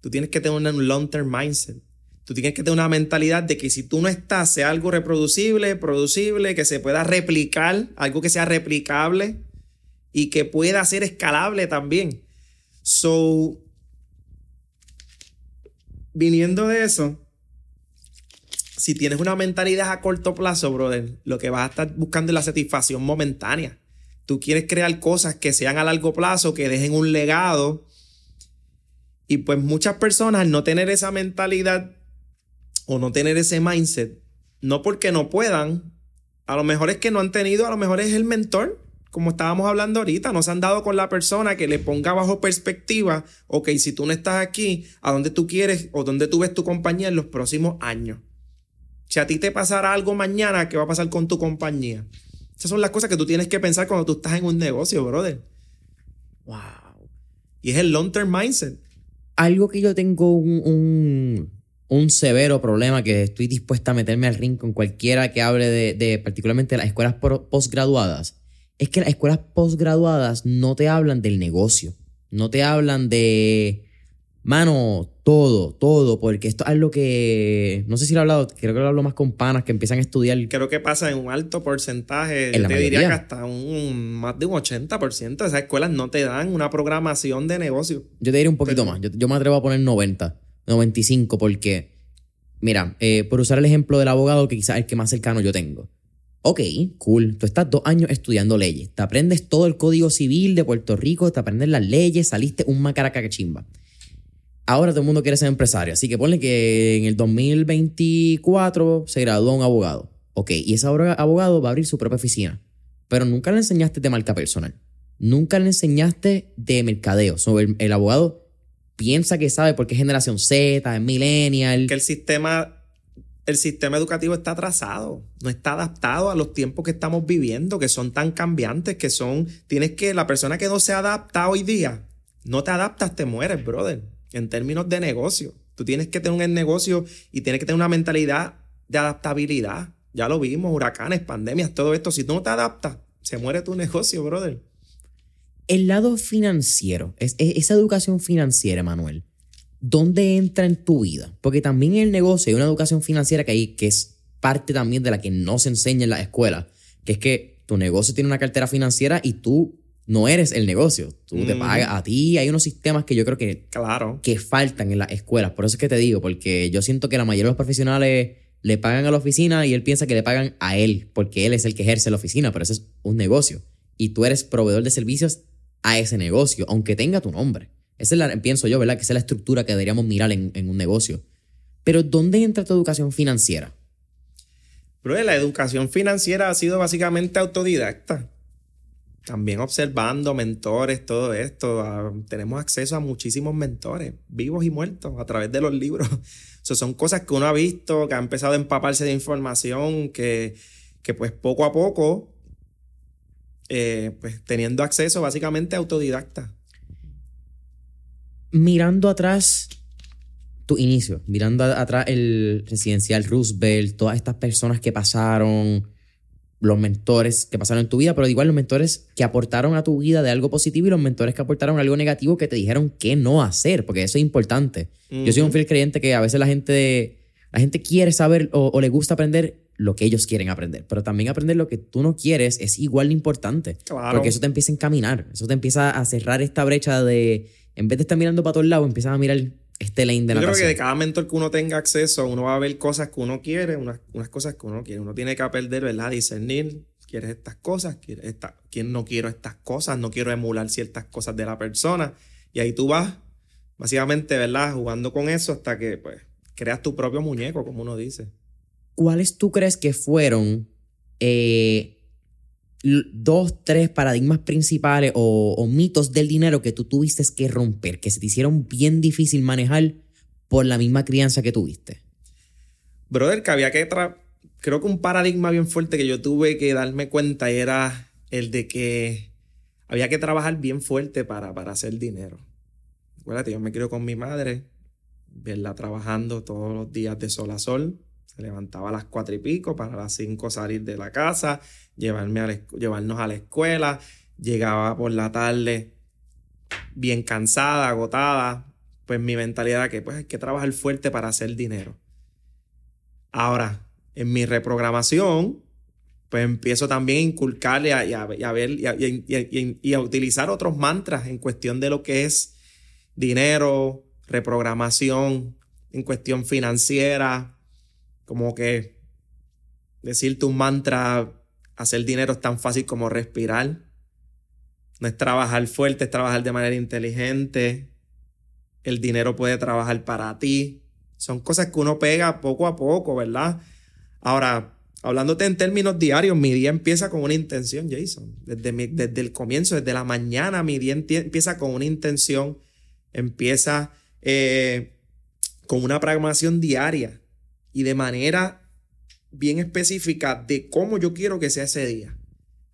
Tú tienes que tener un long-term mindset. Tú tienes que tener una mentalidad de que si tú no estás, sea algo reproducible, producible, que se pueda replicar, algo que sea replicable y que pueda ser escalable también. So, viniendo de eso, si tienes una mentalidad a corto plazo, brother, lo que vas a estar buscando es la satisfacción momentánea. Tú quieres crear cosas que sean a largo plazo, que dejen un legado. Y pues muchas personas no tener esa mentalidad o no tener ese mindset, no porque no puedan, a lo mejor es que no han tenido, a lo mejor es el mentor, como estábamos hablando ahorita, no se han dado con la persona que le ponga bajo perspectiva, ok, si tú no estás aquí, ¿a dónde tú quieres o dónde tú ves tu compañía en los próximos años? Si a ti te pasara algo mañana, ¿qué va a pasar con tu compañía? Esas son las cosas que tú tienes que pensar cuando tú estás en un negocio, brother. Wow. Y es el long-term mindset. Algo que yo tengo un, un, severo problema que estoy dispuesta a meterme al ring con cualquiera que hable de, de particularmente las escuelas postgraduadas, es que las escuelas postgraduadas no te hablan del negocio, no te hablan de Mano, todo, todo, porque esto es algo que, no sé si lo he hablado, creo que lo hablo más con panas que empiezan a estudiar. Creo que pasa en un alto porcentaje, yo te diría que hasta un, más de un 80% de esas escuelas no te dan una programación de negocio. Yo te diría un poquito más, yo, me atrevo a poner 90, 95, porque, mira, eh, por usar el ejemplo del abogado, que quizás es el que más cercano yo tengo. Ok, cool. Tú estás dos años estudiando leyes. Te aprendes todo el código civil de Puerto Rico, te aprendes las leyes, saliste un macaraca que chimba. Ahora todo el mundo quiere ser empresario, así que ponle que en el 2024 se graduó un abogado. Ok, y ese abogado va a abrir su propia oficina, pero nunca le enseñaste de marca personal. Nunca le enseñaste de mercadeo. El, abogado piensa que sabe porque es generación Z, es millennial. Que el sistema, el sistema educativo está atrasado, no está adaptado a los tiempos que estamos viviendo, que son tan cambiantes, que son, tienes que, la persona que no se adapta hoy día, no te adaptas, te mueres, brother en términos de negocio. Tú tienes que tener un negocio y tienes que tener una mentalidad de adaptabilidad. Ya lo vimos, huracanes, pandemias, todo esto. Si tú no te adaptas, se muere tu *laughs* negocio, brother. El lado financiero, esa educación financiera, Manuel, ¿dónde entra en tu vida? Porque también en el negocio hay una educación financiera que, hay, que es parte también de la que no se enseña en la escuela, que es que tu negocio tiene una cartera financiera y tú no eres el negocio. Tú te pagas a ti. Hay unos sistemas que yo creo que, claro. que faltan en las escuelas. Por eso es que te digo, porque yo siento que la mayoría de los profesionales le pagan a la oficina y él piensa que le pagan a él, porque él es el que ejerce la oficina, pero eso es un negocio. Y tú eres proveedor de servicios a ese negocio, aunque tenga tu nombre. Esa es la, pienso yo, ¿verdad? Que esa es la estructura que deberíamos mirar en, un negocio. Pero ¿dónde entra tu educación financiera? Pero la educación financiera ha sido básicamente autodidacta también observando mentores, todo esto. Ah, tenemos acceso a muchísimos mentores, vivos y muertos, a través de los libros. *laughs* son cosas que uno ha visto, que ha empezado a empaparse de información, que, que pues poco a poco, eh, pues teniendo acceso básicamente autodidacta. Mirando atrás tu inicio, mirando atrás el residencial Roosevelt, todas estas personas que pasaron, los mentores que pasaron en tu vida, pero igual los mentores que aportaron a tu vida de algo positivo y los mentores que aportaron algo negativo que te dijeron qué no hacer, porque eso es importante. Yo soy un fiel creyente que a veces la gente, la gente quiere saber o, le gusta aprender lo que ellos quieren aprender, pero también aprender lo que tú no quieres es igual de importante, porque eso te empieza a encaminar, eso te empieza a cerrar esta brecha de, en vez de estar mirando para todos lados, empiezas a mirar este lane de Yo creo que de cada mentor que uno tenga acceso, uno va a ver cosas que uno quiere, unas, unas cosas que uno quiere. Uno tiene que aprender, ¿verdad? Discernir, quieres estas cosas, quieres esta, quién no quiero estas cosas, no quiero emular ciertas cosas de la persona. Y ahí tú vas, básicamente, ¿verdad? Jugando con eso hasta que, pues, creas tu propio muñeco, como uno dice. ¿cuáles tú crees que fueron eh, dos, tres paradigmas principales o, mitos del dinero que tú tuviste que romper, que se te hicieron bien difícil manejar por la misma crianza que tuviste? Brother, que había que... Creo que un paradigma bien fuerte que yo tuve que darme cuenta era el de que había que trabajar bien fuerte para, para hacer dinero. Acuérdate, yo me crié con mi madre, verla trabajando todos los días de sol a sol. Se levantaba a las cuatro y pico para las cinco salir de la casa, llevarme a llevarnos a la escuela. Llegaba por la tarde bien cansada, agotada. Pues mi mentalidad era que pues hay que trabajar fuerte para hacer dinero. Ahora, en mi reprogramación, pues empiezo también a inculcarle a, y a, utilizar otros mantras en cuestión de lo que es dinero, reprogramación, en cuestión financiera, como que decirte un mantra, hacer dinero es tan fácil como respirar. No es trabajar fuerte, es trabajar de manera inteligente. El dinero puede trabajar para ti. Son cosas que uno pega poco a poco, ¿verdad? Ahora, hablándote en términos diarios, mi día empieza con una intención, Jason. Desde, desde el comienzo, desde la mañana, mi día empieza con una intención, empieza eh, con una programación diaria y de manera bien específica de cómo yo quiero que sea ese día.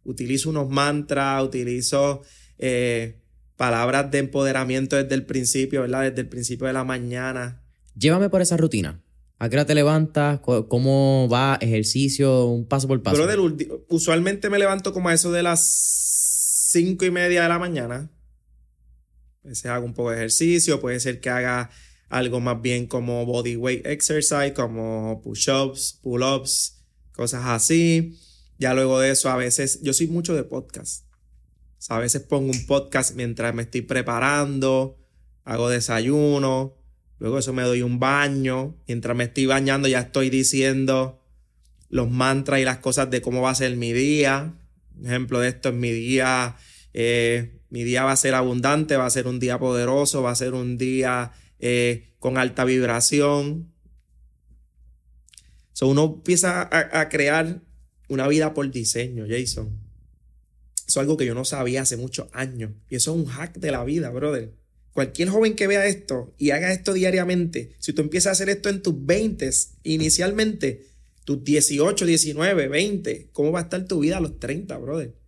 Utilizo unos mantras, utilizo eh, palabras de empoderamiento desde el principio, ¿verdad? Desde el principio de la mañana. Llévame por esa rutina. ¿A qué hora te levantas? ¿Cómo va ejercicio? Un paso por paso. usualmente me levanto como a eso de las cinco y media de la mañana. A veces hago un poco de ejercicio. Puede ser que haga algo más bien como body weight exercise, como push-ups, pull-ups, cosas así. Ya luego de eso, a veces, yo soy mucho de podcast. a veces pongo un podcast mientras me estoy preparando, hago desayuno Luego eso me doy un baño. Mientras me estoy bañando ya estoy diciendo los mantras y las cosas de cómo va a ser mi día. Un ejemplo de esto es mi día. Eh, mi día va a ser abundante, va a ser un día poderoso, va a ser un día eh, con alta vibración. So uno empieza a, a, crear una vida por diseño, Jason. Eso es algo que yo no sabía hace muchos años. Y eso es un hack de la vida, brother. Cualquier joven que vea esto y haga esto diariamente, si tú empiezas a hacer esto en tus 20 inicialmente, tus 18, 19, 20, ¿cómo va a estar tu vida a los 30, brother?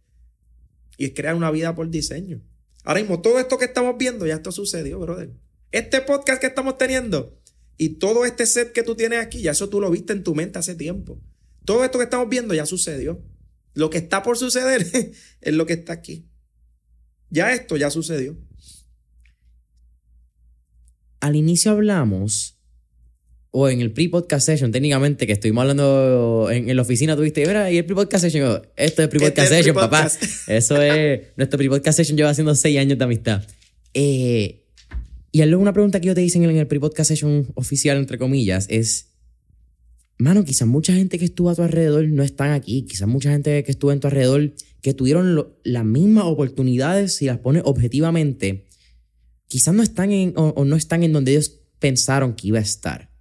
Y crear una vida por diseño. Ahora mismo, todo esto que estamos viendo, ya esto sucedió, brother. Este podcast que estamos teniendo y todo este set que tú tienes aquí, ya eso tú lo viste en tu mente hace tiempo. Todo esto que estamos viendo ya sucedió. Lo que está por suceder *laughs* es lo que está aquí. Ya esto ya sucedió al inicio hablamos, o en el pre-podcast session, técnicamente, que estuvimos hablando en, la oficina, tuviste, mira, y el pre-podcast session, esto es pre-podcast este session, papá. *laughs* Eso es, nuestro pre-podcast session lleva haciendo seis años de amistad. Eh, y luego una pregunta que yo te dicen en el pre-podcast session oficial, entre comillas, es, mano, quizás mucha gente que estuvo a tu alrededor no están aquí, quizás mucha gente que estuvo en tu alrededor que tuvieron las mismas oportunidades, si las pones objetivamente, quizás no están en, o, no están en donde ellos pensaron que iba a estar.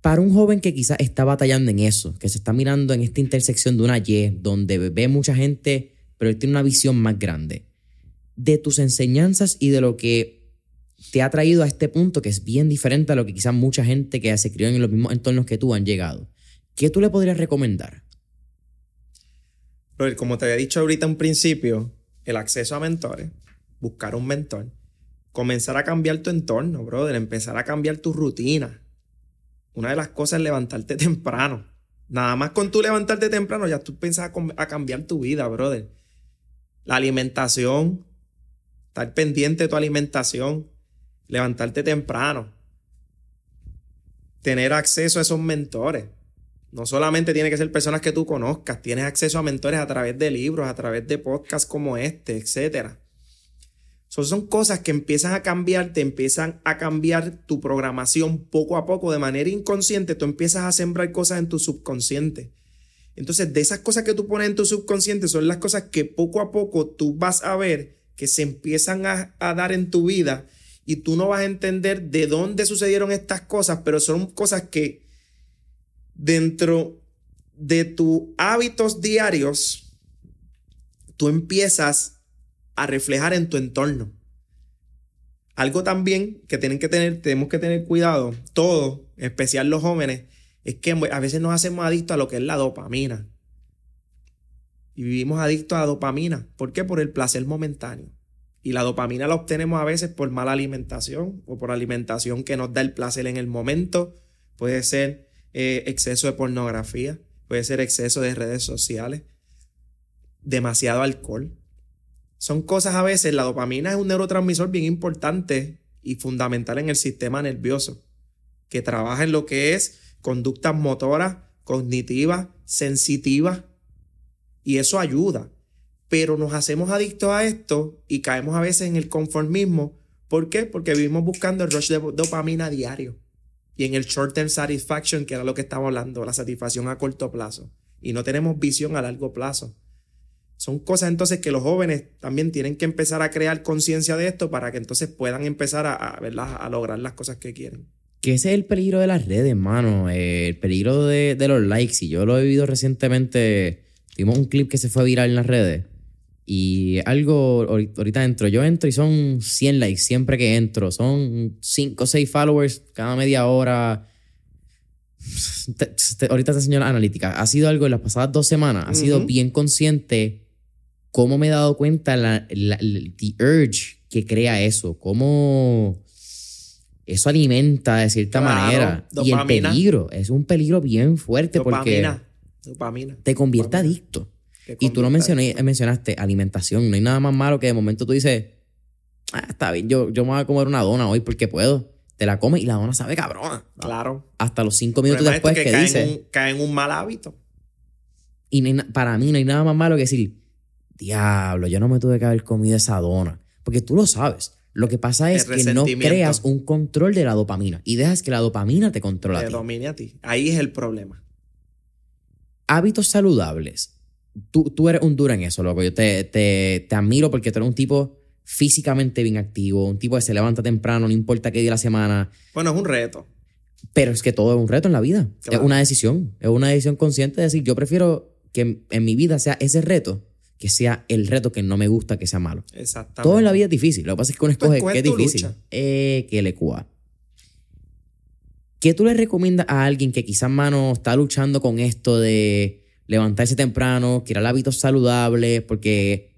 Para un joven que quizás está batallando en eso, que se está mirando en esta intersección de una Y, donde ve mucha gente, pero él tiene una visión más grande, de tus enseñanzas y de lo que te ha traído a este punto, que es bien diferente a lo que quizás mucha gente que se crió en los mismos entornos que tú han llegado. ¿Qué tú le podrías recomendar? como te había dicho ahorita en principio, el acceso a mentores, buscar un mentor, comenzar a cambiar tu entorno, brother, empezar a cambiar tu rutina. Una de las cosas es levantarte temprano. Nada más con tú levantarte temprano, ya tú piensas a, cambiar tu vida, brother. La alimentación, estar pendiente de tu alimentación, levantarte temprano, tener acceso a esos mentores. No solamente tiene que ser personas que tú conozcas, tienes acceso a mentores a través de libros, a través de podcasts como este, etcétera son cosas que empiezan a cambiar, te empiezan a cambiar tu programación poco a poco, de manera inconsciente, tú empiezas a sembrar cosas en tu subconsciente. Entonces, de esas cosas que tú pones en tu subconsciente son las cosas que poco a poco tú vas a ver que se empiezan a, a dar en tu vida y tú no vas a entender de dónde sucedieron estas cosas, pero son cosas que dentro de tus hábitos diarios, tú empiezas a reflejar en tu entorno. Algo también que tienen que tener, tenemos que tener cuidado, todos, en especial los jóvenes, es que a veces nos hacemos adictos a lo que es la dopamina. Y vivimos adictos a la dopamina. ¿Por qué? Por el placer momentáneo. Y la dopamina la obtenemos a veces por mala alimentación o por alimentación que nos da el placer en el momento. Puede ser eh, exceso de pornografía, puede ser exceso de redes sociales, demasiado alcohol. Son cosas a veces, la dopamina es un neurotransmisor bien importante y fundamental en el sistema nervioso, que trabaja en lo que es conductas motoras, cognitivas, sensitivas, y eso ayuda. Pero nos hacemos adictos a esto y caemos a veces en el conformismo. ¿Por qué? Porque vivimos buscando el rush de dopamina diario y en el short term satisfaction, que era lo que estaba hablando, la satisfacción a corto plazo. Y no tenemos visión a largo plazo. Son cosas entonces que los jóvenes también tienen que empezar a crear conciencia de esto para que entonces puedan empezar a, a lograr las cosas que quieren. Que ese es el peligro de las redes, mano. Eh, el peligro de, de, los likes. Y yo lo he vivido recientemente. Tuvimos un clip que se fue viral en las redes. Y algo, ahorita entro, yo entro y son 100 likes siempre que entro. Son 5 o 6 followers cada media hora. ahorita te enseño la analítica. Ha sido algo en las pasadas dos semanas. Ha sido bien consciente cómo me he dado cuenta la, la, urge que crea eso. Cómo eso alimenta de cierta manera. Y el peligro. Es un peligro bien fuerte porque te convierte adicto. Y tú lo mencionaste, alimentación. No hay nada más malo que de momento tú dices, ah, está bien, yo, yo me voy a comer una dona hoy porque puedo. Te la comes y la dona sabe cabrona. Claro. Hasta los cinco minutos después que, cae dice. En un, cae en un mal hábito. Y para mí no hay nada más malo que decir, diablo, yo no me tuve que haber comido esa dona. Porque tú lo sabes. Lo que pasa es que no creas un control de la dopamina y dejas que la dopamina te controle. Te domine a ti. Ahí es el problema. Hábitos saludables tú, eres un duro en eso, loco. Yo te, te, admiro porque tú eres un tipo físicamente bien activo, un tipo que se levanta temprano, no importa qué día de la semana. Bueno, es un reto. Pero es que todo es un reto en la vida. Es una decisión. Es una decisión consciente de decir, yo prefiero que en mi vida sea ese reto que sea el reto que no me gusta que sea malo. Exactamente. Todo en la vida es difícil. Lo que pasa es que uno escoge pues, que es difícil. Eh, que le cua. ¿Qué tú le recomiendas a alguien que quizás, mano, está luchando con esto de levantarse temprano, crear hábitos saludables, porque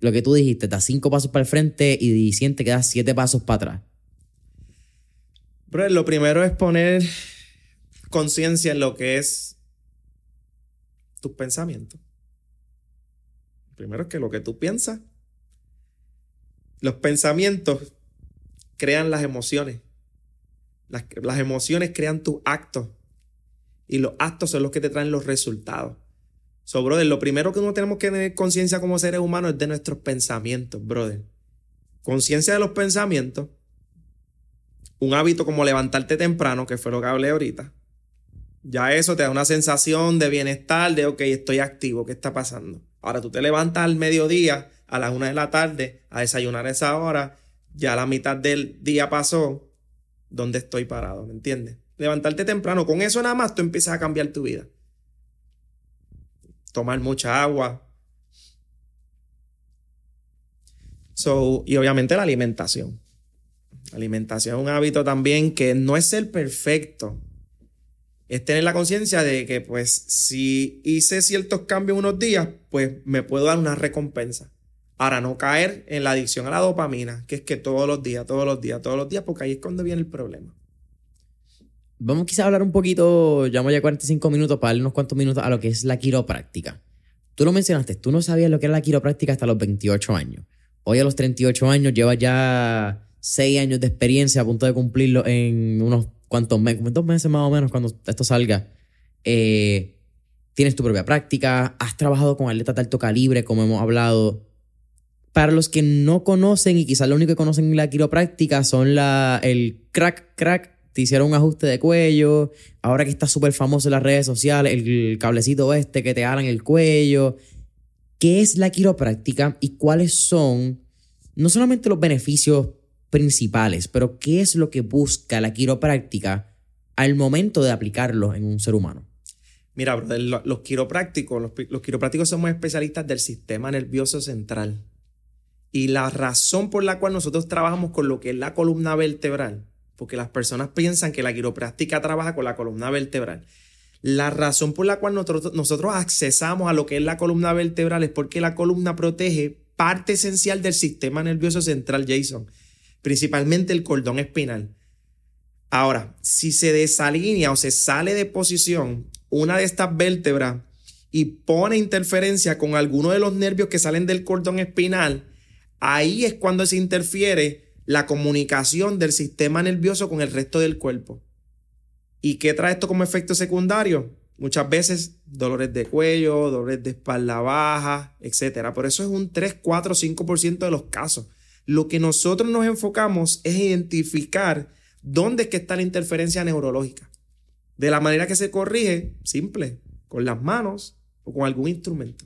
lo que tú dijiste, das cinco pasos para el frente y siente que das siete pasos para atrás. Bro, lo primero es poner conciencia en lo que es tus pensamientos. Primero es que lo que tú piensas, los pensamientos crean las emociones. Las, las emociones crean tus actos. Y los actos son los que te traen los resultados. So, brother, lo primero que uno tenemos que tener conciencia como seres humanos es de nuestros pensamientos, brother. Conciencia de los pensamientos. Un hábito como levantarte temprano, que fue lo que hablé ahorita. Ya eso te da una sensación de bienestar, de, ok, estoy activo, ¿qué está pasando? Ahora tú te levantas al mediodía, a las una de la tarde, a desayunar a esa hora, ya la mitad del día pasó, ¿dónde estoy parado? ¿Me entiendes? Levantarte temprano, con eso nada más tú empiezas a cambiar tu vida tomar mucha agua. So, y obviamente la alimentación. La alimentación es un hábito también que no es ser perfecto. Es tener la conciencia de que, pues, si hice ciertos cambios unos días, pues me puedo dar una recompensa. Para no caer en la adicción a la dopamina, que es que todos los días, todos los días, todos los días, porque ahí es cuando viene el problema. Vamos quizá a hablar un poquito, llamo ya 45 minutos para darle unos cuantos minutos a lo que es la quiropráctica. Tú lo mencionaste, tú no sabías lo que era la quiropráctica hasta los 28 años. Hoy a los 38 años llevas ya 6 años de experiencia a punto de cumplirlo en unos cuantos meses, dos meses más o menos cuando esto salga. Eh, tienes tu propia práctica, has trabajado con atletas de alto calibre, como hemos hablado. Para los que no conocen y quizás lo único que conocen la quiropráctica son la, el crack, crack te hicieron un ajuste de cuello, ahora que está súper famoso en las redes sociales, el cablecito este que te en el cuello. ¿Qué es la quiropráctica y cuáles son no solamente los beneficios principales, pero qué es lo que busca la quiropráctica al momento de aplicarlo en un ser humano? Mira, brother, los quiroprácticos, los, quiroprácticos somos especialistas del sistema nervioso central. Y la razón por la cual nosotros trabajamos con lo que es la columna vertebral, porque las personas piensan que la quiropráctica trabaja con la columna vertebral. La razón por la cual nosotros, nosotros accesamos a lo que es la columna vertebral es porque la columna protege parte esencial del sistema nervioso central, Jason, principalmente el cordón espinal. Ahora, si se desalinea o se sale de posición una de estas vértebras y pone interferencia con alguno de los nervios que salen del cordón espinal, ahí es cuando se interfiere la comunicación del sistema nervioso con el resto del cuerpo. ¿Y qué trae esto como efecto secundario? Muchas veces dolores de cuello, dolores de espalda baja, etc. Por eso es un 3, 4, 5% de los casos. Lo que nosotros nos enfocamos es identificar dónde es que está la interferencia neurológica. De la manera que se corrige, simple, con las manos o con algún instrumento.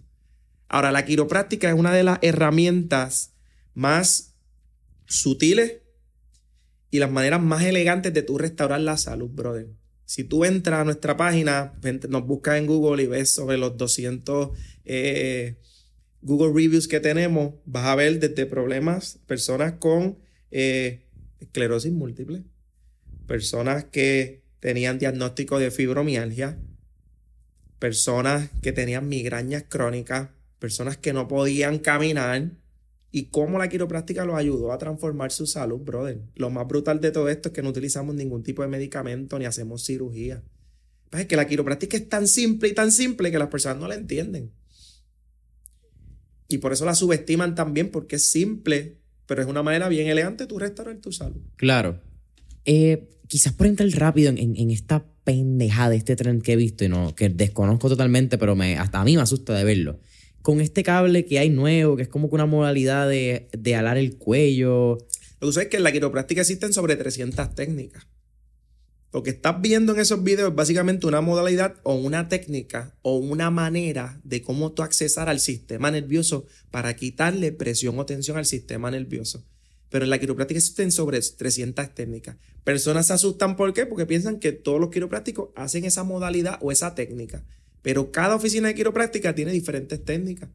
Ahora, la quiropráctica es una de las herramientas más sutiles y las maneras más elegantes de tú restaurar la salud, brother. Si tú entras a nuestra página, nos buscas en Google y ves sobre los 200 eh, Google Reviews que tenemos, vas a ver desde problemas, personas con eh, esclerosis múltiple, personas que tenían diagnóstico de fibromialgia, personas que tenían migrañas crónicas, personas que no podían caminar, y cómo la quiropráctica los ayudó a transformar su salud, brother. Lo más brutal de todo esto es que no utilizamos ningún tipo de medicamento ni hacemos cirugía. Es que la quiropráctica es tan simple y tan simple que las personas no la entienden. Y por eso la subestiman también, porque es simple, pero es una manera bien elegante de tú restaurar tu salud. Claro. Eh, quizás por entrar rápido en, esta pendejada, este tren que he visto y no, que desconozco totalmente, pero me, hasta a mí me asusta de verlo con este cable que hay nuevo, que es como que una modalidad de, de alar el cuello. Lo que sabes es que en la quiropráctica existen sobre 300 técnicas. Lo que estás viendo en esos videos es básicamente una modalidad o una técnica o una manera de cómo tú accesar al sistema nervioso para quitarle presión o tensión al sistema nervioso. Pero en la quiropráctica existen sobre 300 técnicas. Personas se asustan ¿por qué? Porque piensan que todos los quiroprácticos hacen esa modalidad o esa técnica. Pero cada oficina de quiropráctica tiene diferentes técnicas.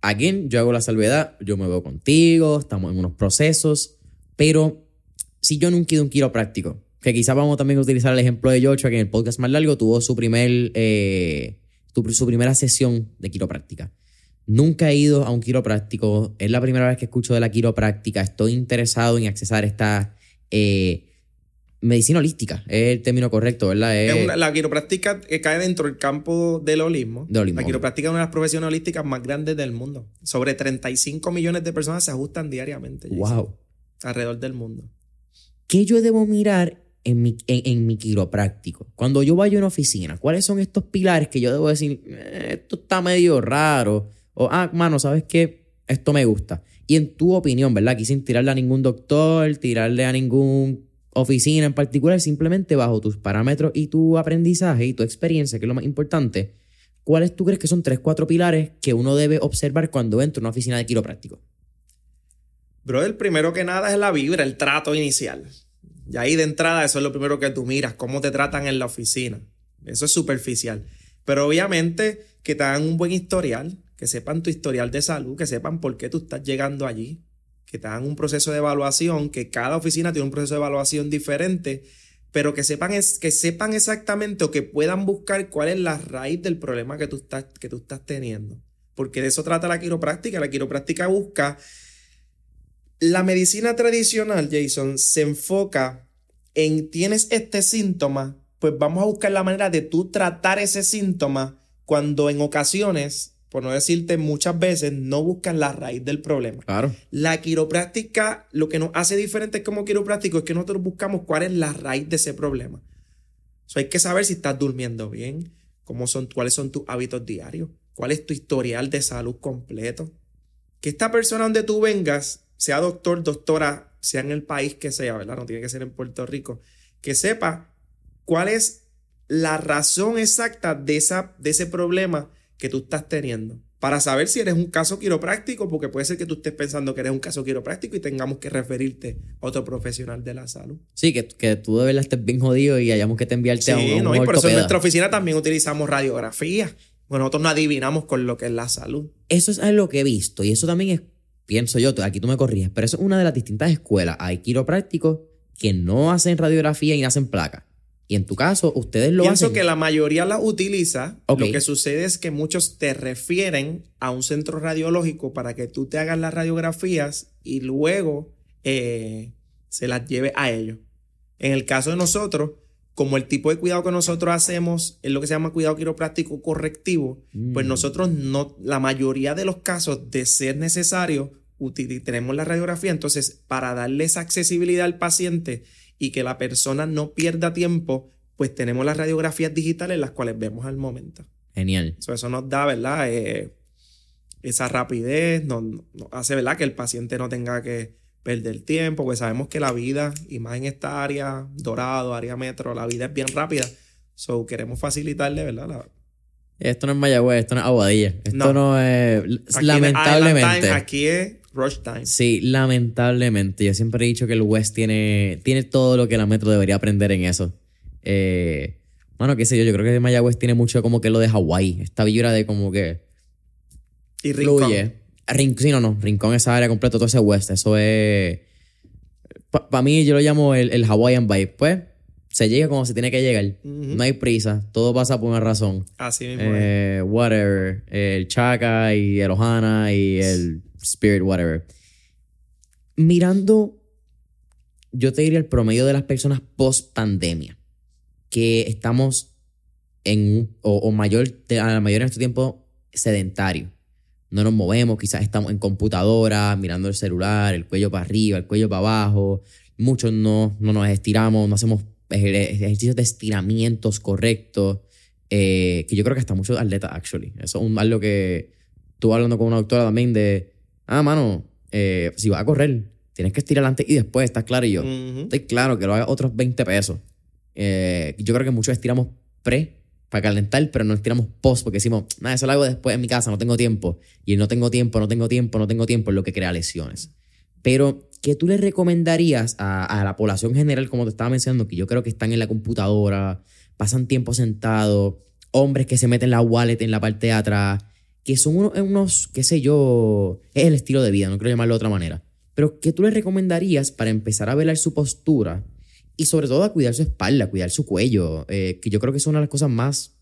Aquí yo hago la salvedad, yo me veo contigo, estamos en unos procesos, pero si yo nunca he ido a un quiropráctico, que quizás vamos también a utilizar el ejemplo de Yocho, que en el podcast más largo tuvo su, primer, eh, su primera sesión de quiropráctica. Nunca he ido a un quiropráctico, es la primera vez que escucho de la quiropráctica, estoy interesado en accesar esta eh, medicina holística, es el término correcto, ¿verdad? la quiropráctica cae dentro del campo del holismo. La quiropráctica es una de las profesiones holísticas más grandes del mundo. Sobre 35 millones de personas se ajustan diariamente. Wow. Alrededor del mundo. ¿Qué yo debo mirar en mi, en, mi quiropráctico? Cuando yo vaya a una oficina, ¿cuáles son estos pilares que yo debo decir, eh, esto está medio raro? O, ah, mano, ¿sabes qué? Esto me gusta. Y en tu opinión, ¿verdad? Aquí sin tirarle a ningún doctor, tirarle a ningún oficina en particular, simplemente bajo tus parámetros y tu aprendizaje y tu experiencia, que es lo más importante, ¿cuáles tú crees que son tres, cuatro pilares que uno debe observar cuando entra a una oficina de quiropráctico? Bro, el primero que nada es la vibra, el trato inicial. Y ahí de entrada eso es lo primero que tú miras, cómo te tratan en la oficina. Eso es superficial. Pero obviamente que te hagan un buen historial, que sepan tu historial de salud, que sepan por qué tú estás llegando allí, que te hagan un proceso de evaluación, que cada oficina tiene un proceso de evaluación diferente, pero que sepan, que sepan exactamente o que puedan buscar cuál es la raíz del problema que tú estás, que tú estás teniendo. Porque de eso trata la quiropráctica. La quiropráctica busca... La medicina tradicional, Jason, se enfoca en tienes este síntoma, pues vamos a buscar la manera de tú tratar ese síntoma cuando en ocasiones por no decirte muchas veces, no buscan la raíz del problema. Claro. La quiropráctica, lo que nos hace diferente como quiropráctico es que nosotros buscamos cuál es la raíz de ese problema. Hay que saber si estás durmiendo bien, cómo son, cuáles son tus hábitos diarios, cuál es tu historial de salud completo. Que esta persona donde tú vengas, sea doctor, doctora, sea en el país que sea, ¿verdad? No tiene que ser en Puerto Rico, que sepa cuál es la razón exacta de, esa, de ese problema que tú estás teniendo. para saber si eres un caso quiropráctico, porque puede ser que tú estés pensando que eres un caso quiropráctico y tengamos que referirte a otro profesional de la salud. Sí, que, que tú de verdad estés bien jodido y hayamos que te enviarte a un, Sí, a un no, y por eso en nuestra oficina también utilizamos radiografía. Bueno, nosotros no adivinamos con lo que es la salud. Eso es algo que he visto y eso también es, pienso yo, aquí tú me corriges, pero eso es una de las distintas escuelas. Hay quiroprácticos que no hacen radiografía y hacen placa. Y en tu caso, ustedes lo Pienso hacen. que la mayoría la utiliza. Lo que sucede es que muchos te refieren a un centro radiológico para que tú te hagas las radiografías y luego eh, se las lleve a ellos. En el caso de nosotros, como el tipo de cuidado que nosotros hacemos es lo que se llama cuidado quiropráctico correctivo, pues Mm. nosotros no, la mayoría de los casos de ser necesario, tenemos la radiografía. Entonces, para darle esa accesibilidad al paciente y que la persona no pierda tiempo, pues tenemos las radiografías digitales, las cuales vemos al momento. Genial. So, eso nos da, ¿verdad? Eh, esa rapidez, nos, nos hace, ¿verdad? Que el paciente no tenga que perder tiempo, pues sabemos que la vida, y más en esta área dorado, área metro, la vida es bien rápida. So, queremos facilitarle, ¿verdad? La- Esto no es Mayagüez, esto no es Aguadilla. Esto no, No. es. Aquí lamentablemente. Time, aquí es Rush Time. Sí, lamentablemente. Yo siempre he dicho que el West tiene, tiene todo lo que la Metro debería aprender en eso. Eh, bueno, qué sé yo, yo creo que Mayagüez tiene mucho como que lo de Hawái. Esta vibra de como que Y Rincón. fluye. Rin- sí, no, no. Rincón, esa área completa, todo ese West. Eso es. Para mí, yo lo llamo el, el Hawaiian vibe. Pues se llega como se tiene que llegar. No hay prisa. Todo pasa por una razón. Así mismo. Eh, whatever. El Chaka y el Ohana y el Spirit, whatever. Mirando, yo te diría el promedio de las personas post pandemia, que estamos en o, o mayor, a la mayoría de nuestro tiempo sedentario. No nos movemos, quizás estamos en computadora, mirando el celular, el cuello para arriba, el cuello para abajo. Muchos no, no nos estiramos, no hacemos ejer- ejercicios de estiramientos correctos. eh, que yo creo que hasta muchos atletas, actually. Eso es un- algo que estuve hablando con una doctora también de, ah, mano, eh, si vas a correr, tienes que estirar antes y después, ¿estás claro? Y yo, Ujú. estoy claro que lo haga otros 20 pesos. Eh, yo creo que muchos estiramos pre para calentar, pero no estiramos post porque decimos, nada, eso lo hago después en mi casa, no tengo tiempo. Y el no tengo tiempo, no tengo tiempo, no tengo tiempo es lo que crea lesiones. Pero, ¿qué tú le recomendarías a, la población general, como te estaba mencionando, que yo creo que están en la computadora, pasan tiempo sentados, hombres que se meten la wallet en la parte de atrás, que son unos, unos, qué sé yo, es el estilo de vida, no quiero llamarlo de otra manera. Pero, ¿qué tú le recomendarías para empezar a velar su postura y sobre todo a cuidar su espalda, cuidar su cuello? eh, que yo creo que es una de las cosas más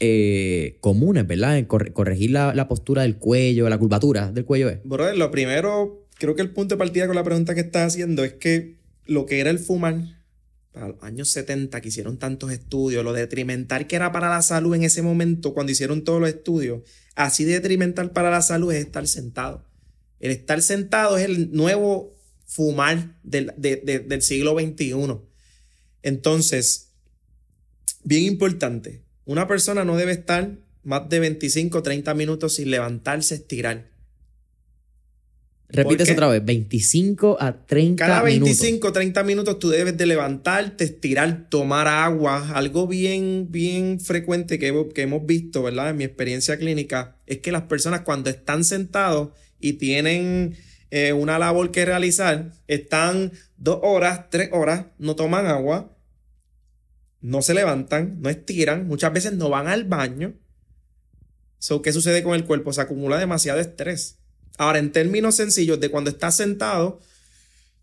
eh, comunes, ¿verdad? Corregir la, la postura del cuello, la curvatura del cuello. ¿eh? Brother, lo primero, creo que el punto de partida con la pregunta que estás haciendo es que lo que era el fumar para los años 70 que hicieron tantos estudios, lo detrimental que era para la salud en ese momento cuando hicieron todos los estudios, así de detrimental para la salud es estar sentado. El estar sentado es el nuevo fumar del, de- de- del siglo XXI. Entonces, bien importante, una persona no debe estar más de 25 o 30 minutos sin levantarse, estirar. Repite qué? eso otra vez, 25 a 30 Cada minutos. 25 o 30 minutos tú debes de levantarte, estirar, tomar agua. Algo bien, bien frecuente que, hemos- que hemos visto, ¿verdad? En mi experiencia clínica, es que las personas cuando están sentados y tienen eh, una labor que realizar, están dos horas, tres horas, no toman agua, no se levantan, no estiran, muchas veces no van al baño. So, ¿Qué sucede con el cuerpo? Se acumula demasiado estrés. Ahora, en términos sencillos, de cuando estás sentado,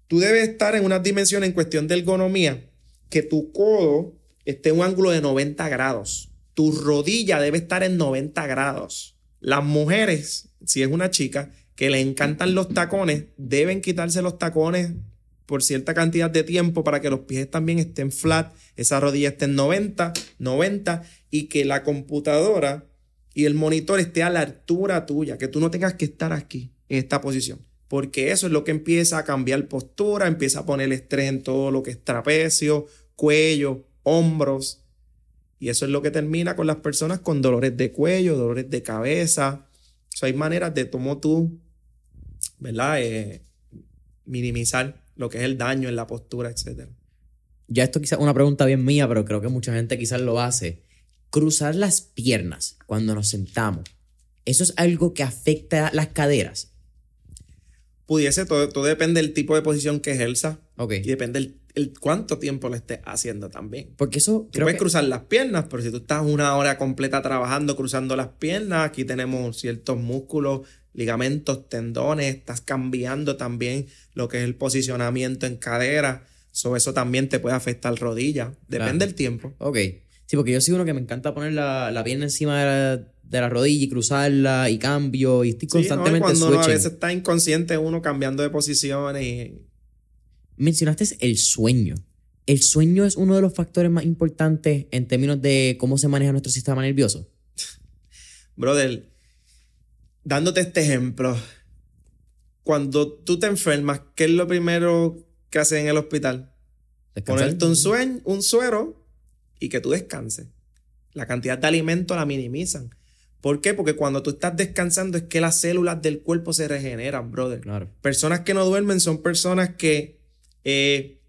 tú debes estar en unas dimensiones en cuestión de ergonomía, que tu codo esté en un ángulo de 90 grados. Tu rodilla debe estar en 90 grados. Las mujeres, si es una chica, que le encantan los tacones, deben quitarse los tacones por cierta cantidad de tiempo para que los pies también estén flat, esa rodilla esté en 90, 90 y que la computadora y el monitor esté a la altura tuya, que tú no tengas que estar aquí, en esta posición. Porque eso es lo que empieza a cambiar postura, empieza a poner estrés en todo lo que es trapecio, cuello, hombros. Y eso es lo que termina con las personas con dolores de cuello, dolores de cabeza. Hay maneras de cómo tú, ¿verdad? Eh, minimizar lo que es el daño en la postura, etcétera. Ya esto quizás una pregunta bien mía, pero creo que mucha gente quizás lo hace. Cruzar las piernas cuando nos sentamos. ¿Eso es algo que afecta las caderas? Pudiese, todo, todo depende del tipo de posición que ejerza. Ok. Y depende el, el cuánto tiempo lo estés haciendo también. Porque eso Tú creo puedes que- cruzar las piernas, pero si tú estás una hora completa trabajando cruzando las piernas, aquí tenemos ciertos músculos, ligamentos, tendones, estás cambiando también lo que es el posicionamiento en cadera. So, eso también te puede afectar rodilla. Depende Claro. del tiempo. Ok. Sí, porque yo soy uno que me encanta poner la, la pierna encima de la, de la rodilla y cruzarla y cambio y estoy Sí, ¿no? Y constantemente cuando uno a veces está inconsciente uno cambiando de posiciones y Mencionaste el sueño. El sueño es uno de los factores más importantes en términos de cómo se maneja nuestro sistema nervioso. *laughs* Brother, dándote este ejemplo, cuando tú te enfermas, ¿qué es lo primero que hacen en el hospital? Descansar. Ponerte un, sueño, un suero y que tú descanses. La cantidad de alimento la minimizan. ¿Por qué? Porque cuando tú estás descansando es que las células del cuerpo se regeneran, brother. Claro. Personas que no duermen son personas que eh,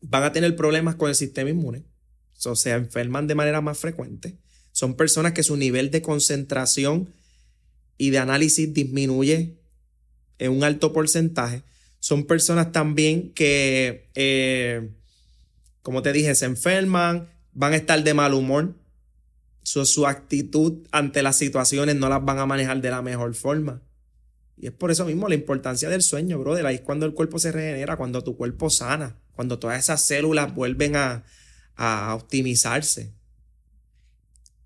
van a tener problemas con el sistema inmune. O sea, enferman de manera más frecuente. Son personas que su nivel de concentración y de análisis disminuye en un alto porcentaje. Son personas también que, eh, como te dije, se enferman, van a estar de mal humor. So, su actitud ante las situaciones no las van a manejar de la mejor forma. Y es por eso mismo la importancia del sueño, brother. Ahí es cuando el cuerpo se regenera, cuando tu cuerpo sana, cuando todas esas células vuelven a, a optimizarse.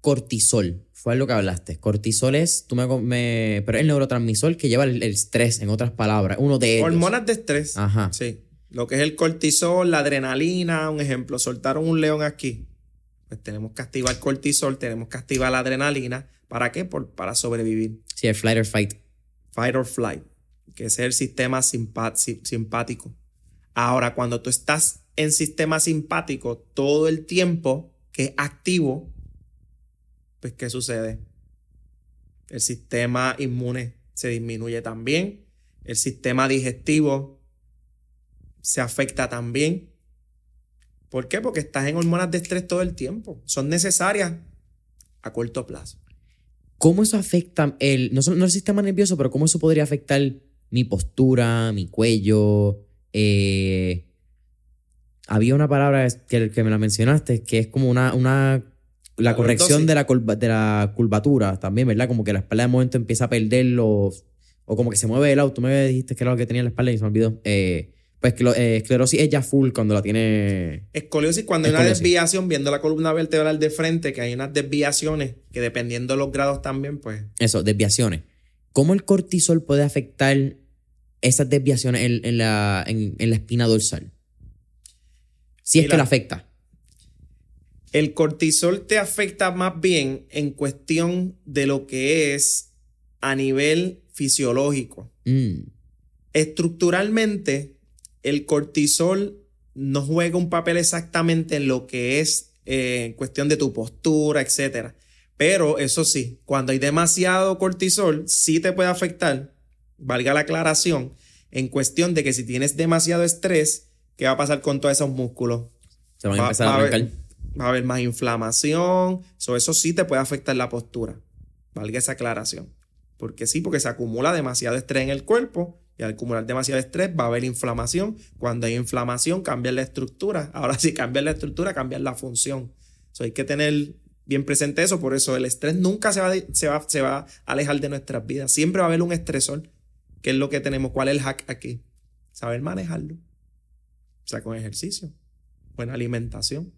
Cortisol. Fue lo que hablaste. Cortisol es, tú me, me- pero es el neurotransmisor que lleva el, el estrés, en otras palabras. Uno de ellos. Hormonas de estrés. Ajá. Sí. Lo que es el cortisol, la adrenalina, un ejemplo, soltaron un león aquí. Pues tenemos que activar cortisol, tenemos que activar la adrenalina. ¿Para qué? Por, para sobrevivir. Sí, el flight or fight. Fight or flight, que es el sistema simpático. Ahora, cuando tú estás en sistema simpático todo el tiempo, que es activo, pues ¿qué sucede? El sistema inmune se disminuye también, el sistema digestivo se afecta también. ¿Por qué? Porque estás en hormonas de estrés todo el tiempo. Son necesarias a corto plazo. ¿Cómo eso afecta el, no, no el sistema nervioso, pero cómo eso podría afectar mi postura, mi cuello? eh, había una palabra que, que me la mencionaste, que es como una, una la corrección de la, curva- de la curvatura también, ¿verdad? Como que la espalda de momento empieza a perder los, o como que se mueve el auto. Me dijiste que era lo que tenía en la espalda y se me olvidó. Eh, pues eh, esclerosis es ya full cuando la tiene... Escoliosis, cuando hay una desviación, viendo la columna vertebral de frente, que hay unas desviaciones que dependiendo de los grados también, pues Eso, desviaciones. ¿Cómo el cortisol puede afectar esas desviaciones en, en la, en, en la espina dorsal? Si es que la afecta. El cortisol te afecta más bien en cuestión de lo que es a nivel fisiológico. Mm, Estructuralmente, el cortisol no juega un papel exactamente en lo que es eh, en cuestión de tu postura, etcétera. Pero eso sí, cuando hay demasiado cortisol, sí te puede afectar, valga la aclaración, en cuestión de que si tienes demasiado estrés, ¿qué va a pasar con todos esos músculos? se van a empezar a va a haber- arrancar. Va a haber más inflamación, so, eso sí te puede afectar la postura, valga esa aclaración. Porque sí, porque se acumula demasiado estrés en el cuerpo y al acumular demasiado estrés va a haber inflamación. Cuando hay inflamación cambia la estructura. *laughs* Ahora si cambia la estructura, cambia la función. So, hay que tener bien presente eso. Por eso el estrés nunca se va, se, va, se va a alejar de nuestras vidas. Siempre va a haber un estresor. ¿Qué es lo que tenemos? ¿Cuál es el hack aquí? Saber manejarlo. O sea, con ejercicio, buena alimentación,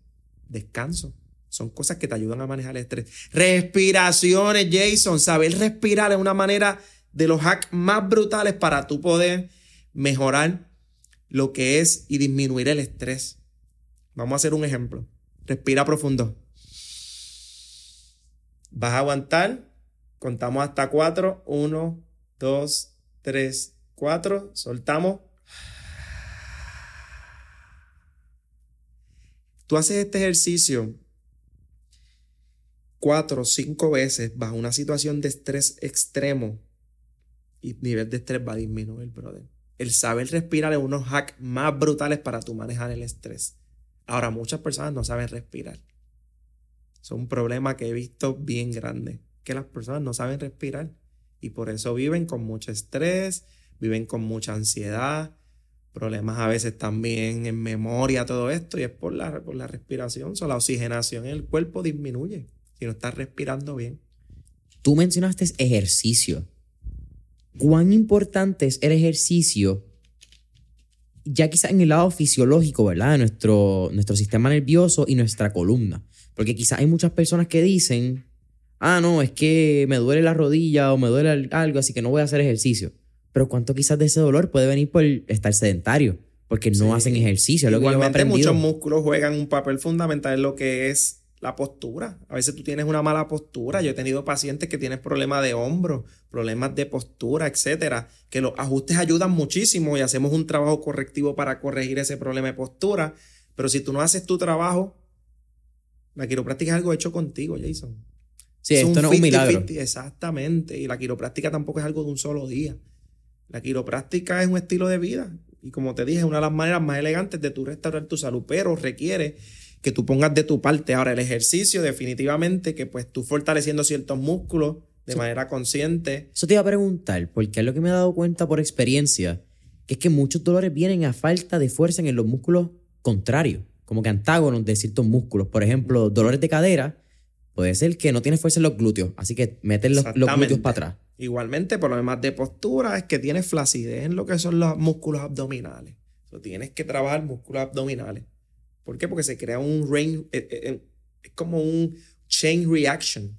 descanso. Son cosas que te ayudan a manejar el estrés. Respiraciones, Jason. Saber respirar es una manera de los hacks más brutales para tú poder mejorar lo que es y disminuir el estrés. Vamos a hacer un ejemplo. Respira profundo. Vas a aguantar. Contamos hasta cuatro. Uno, dos, tres, cuatro. Soltamos. Tú haces este ejercicio cuatro o cinco veces bajo una situación de estrés extremo y nivel de estrés va a disminuir, brother. El saber respirar es uno de los hacks más brutales para tú manejar el estrés. Ahora, muchas personas no saben respirar. Es un problema que he visto bien grande. que las personas no saben respirar y por eso viven con mucho estrés, viven con mucha ansiedad, problemas a veces también en memoria, todo esto, y es por la, por la respiración, o la oxigenación en el cuerpo disminuye si no estás respirando bien. Tú mencionaste ejercicio. ¿Cuán importante es el ejercicio? Ya quizás en el lado fisiológico, ¿verdad? De nuestro, nuestro sistema nervioso y nuestra columna. Porque quizás hay muchas personas que dicen, ah, no, es que me duele la rodilla o me duele algo, así que no voy a hacer ejercicio. Pero ¿cuánto quizás de ese dolor puede venir por estar sedentario? Porque no hacen ejercicio. Lo Igualmente, muchos músculos juegan un papel fundamental en lo que es la postura. A veces tú tienes una mala postura. Yo he tenido pacientes que tienen problemas de hombro, problemas de postura, etcétera, que los ajustes ayudan muchísimo y hacemos un trabajo correctivo para corregir ese problema de postura. Pero si tú no haces tu trabajo, la quiropráctica es algo hecho contigo, Jason. Sí, esto no es un milagro. exactamente. Y la quiropráctica tampoco es algo de un solo día. La quiropráctica es un estilo de vida. Y como te dije, es una de las maneras más elegantes de tu restaurar tu salud, pero requiere que tú pongas de tu parte. Ahora, el ejercicio, definitivamente, que pues tú fortaleciendo ciertos músculos de manera consciente. Eso te iba a preguntar, porque es lo que me he dado cuenta por experiencia, que es que muchos dolores vienen a falta de fuerza en los músculos contrarios, como que antágonos de ciertos músculos. Por ejemplo, dolores de cadera, puede ser que no tienes fuerza en los glúteos, así que metes los, glúteos para atrás. Igualmente, por lo demás de postura, es que tienes flacidez en lo que son los músculos abdominales. Tienes que trabajar músculos abdominales. ¿Por qué? Porque se crea un rain, eh, eh, eh, es como un chain reaction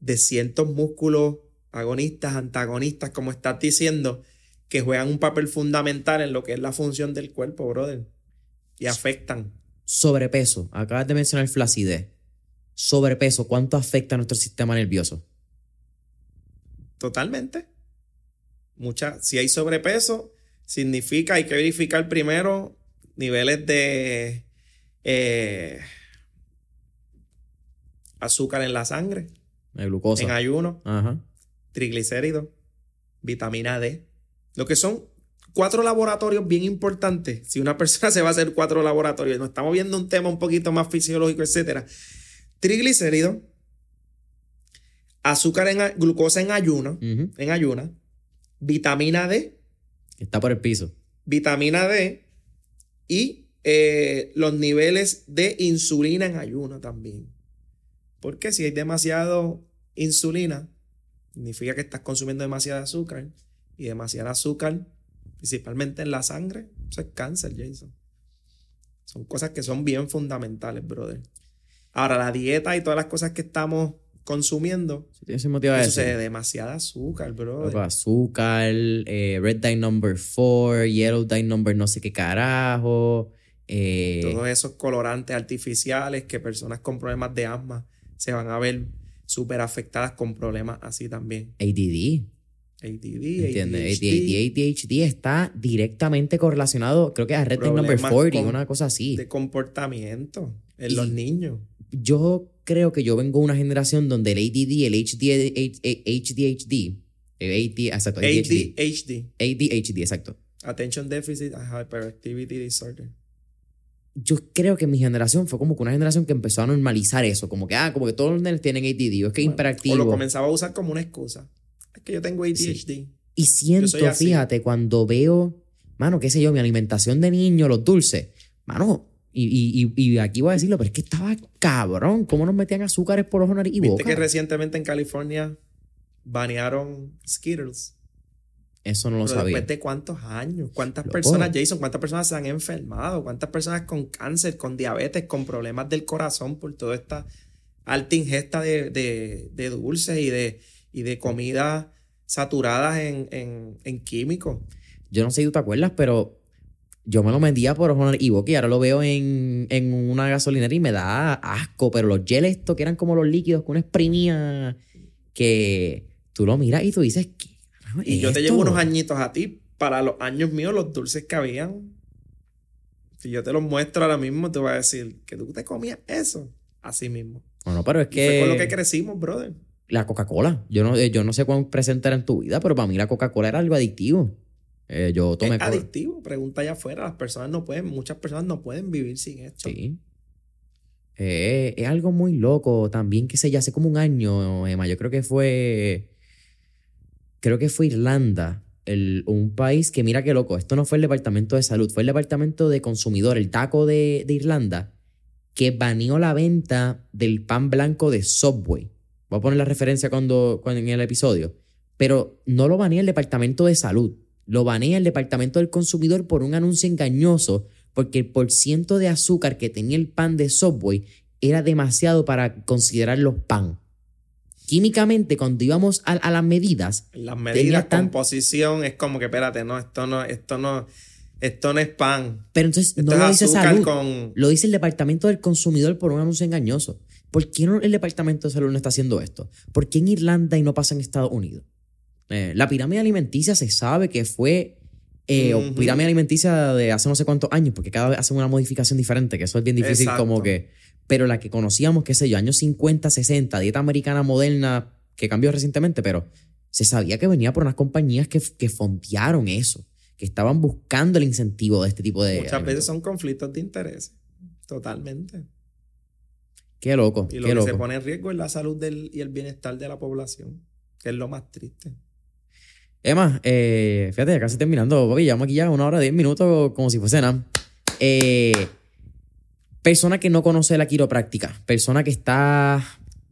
de ciertos músculos agonistas, antagonistas, como estás diciendo, que juegan un papel fundamental en lo que es la función del cuerpo, brother. Y afectan. Sobrepeso. Acabas de mencionar flacidez. Sobrepeso, ¿cuánto afecta a nuestro sistema nervioso? Totalmente. Mucha, si hay sobrepeso, significa hay que verificar primero niveles de eh, azúcar en la sangre, glucosa. en ayuno, triglicéridos, vitamina D. Lo que son cuatro laboratorios bien importantes. Si una persona *laughs* se va a hacer cuatro laboratorios, nos estamos viendo un tema un poquito más fisiológico, etcétera. Triglicéridos, azúcar en glucosa en ayuno, en ayuna, vitamina D. Está por el piso. Vitamina D y eh, los niveles de insulina en ayuno también. Porque si hay demasiado insulina, significa que estás consumiendo demasiado azúcar y demasiado azúcar, principalmente en la sangre, eso es cáncer, Jason. Son cosas que son bien fundamentales, brother. Ahora, la dieta y todas las cosas que estamos consumiendo. eso es demasiada azúcar, brother. Azúcar, eh, red dye number 4, yellow dye number no sé qué carajo. Eh, Todos esos colorantes artificiales que personas con problemas de asma se van a ver súper afectadas con problemas así también. ADD. ADD, ¿Entiendes? ADHD. ADHD está directamente correlacionado, creo que a Red Number 40, una cosa así. De comportamiento en los niños. Yo creo que yo vengo de una generación donde el ADD, el HD, HDHD, el ADHD, exacto, ADHD. ADHD, exacto. Attention Deficit Hyperactivity Disorder yo creo que mi generación fue como que una generación que empezó a normalizar eso, como que, ah, como que todos los nenes tienen ADD, es que es imperactivo. O lo comenzaba a usar como una excusa. Es que yo tengo ADHD. Y siento, fíjate, cuando veo, mano, qué sé yo, mi alimentación de niño, los dulces, mano, y, y, aquí voy a decirlo, pero es que estaba cabrón, ¿cómo nos metían azúcares por los nariz y ¿Viste que recientemente en California banearon Skittles? Eso no lo sabía. Después de cuántos años, cuántas personas, Jason, cuántas personas se han enfermado, cuántas personas con cáncer, con diabetes, con problemas del corazón por toda esta alta ingesta de, de, dulces y de, y de comidas saturadas en, químicos. Yo no sé si tú te acuerdas, pero yo me lo vendía por Honor y y ahora lo veo en, en, una gasolinera y me da asco, pero los gel estos que eran como los líquidos que uno exprimía, que tú lo miras y tú dices, ¿qué y yo te llevo unos añitos a ti. Para los años míos, los dulces que habían. Si yo te los muestro ahora mismo, te voy a decir que tú te comías eso. Así mismo. Bueno, pero es que. fue con lo que crecimos, brother. La Coca-Cola. Yo no, yo no sé cuán presente era en tu vida, pero para mí la Coca-Cola era algo adictivo. Eh, yo tomé es adictivo. Pregunta allá afuera. Las personas no pueden, muchas personas no pueden vivir sin esto. Sí. Eh, es algo muy loco también, que sé ya hace como un año, Emma, yo creo que fue, creo que fue Irlanda, el, un país que mira qué loco, esto no fue el Departamento de Salud, fue el Departamento de Consumidor, el taco de, de Irlanda, que baneó la venta del pan blanco de Subway. Voy a poner la referencia cuando, cuando en el episodio. Pero no lo banea el Departamento de Salud, lo banea el Departamento del Consumidor por un anuncio engañoso porque el porciento de azúcar que tenía el pan de Subway era demasiado para considerarlo pan. Químicamente, cuando íbamos a, las medidas. Las medidas, composición, es como que, espérate, no, esto no, esto no, esto no es pan. Pero entonces no lo dice salud, lo dice el Departamento del Consumidor por un anuncio engañoso. ¿Por qué no el Departamento de Salud no está haciendo esto? ¿Por qué en Irlanda y no pasa en Estados Unidos? Eh, la pirámide alimenticia se sabe que fue eh, o pirámide alimenticia de hace no sé cuántos años, porque cada vez hacen una modificación diferente, que eso es bien difícil como que... Pero la que conocíamos, qué sé yo, años 50, 60, dieta americana moderna, que cambió recientemente, pero se sabía que venía por unas compañías que, que fontearon eso, que estaban buscando el incentivo de este tipo de... Muchas veces son conflictos de interés, totalmente. Qué loco. Y lo que se pone en riesgo es la salud del, y el bienestar de la población, que es lo más triste. Emma, eh, fíjate, ya casi terminando, papi, llevamos aquí ya una hora, diez minutos, como si fuese nada. Eh, persona que no conoce la quiropráctica, persona que está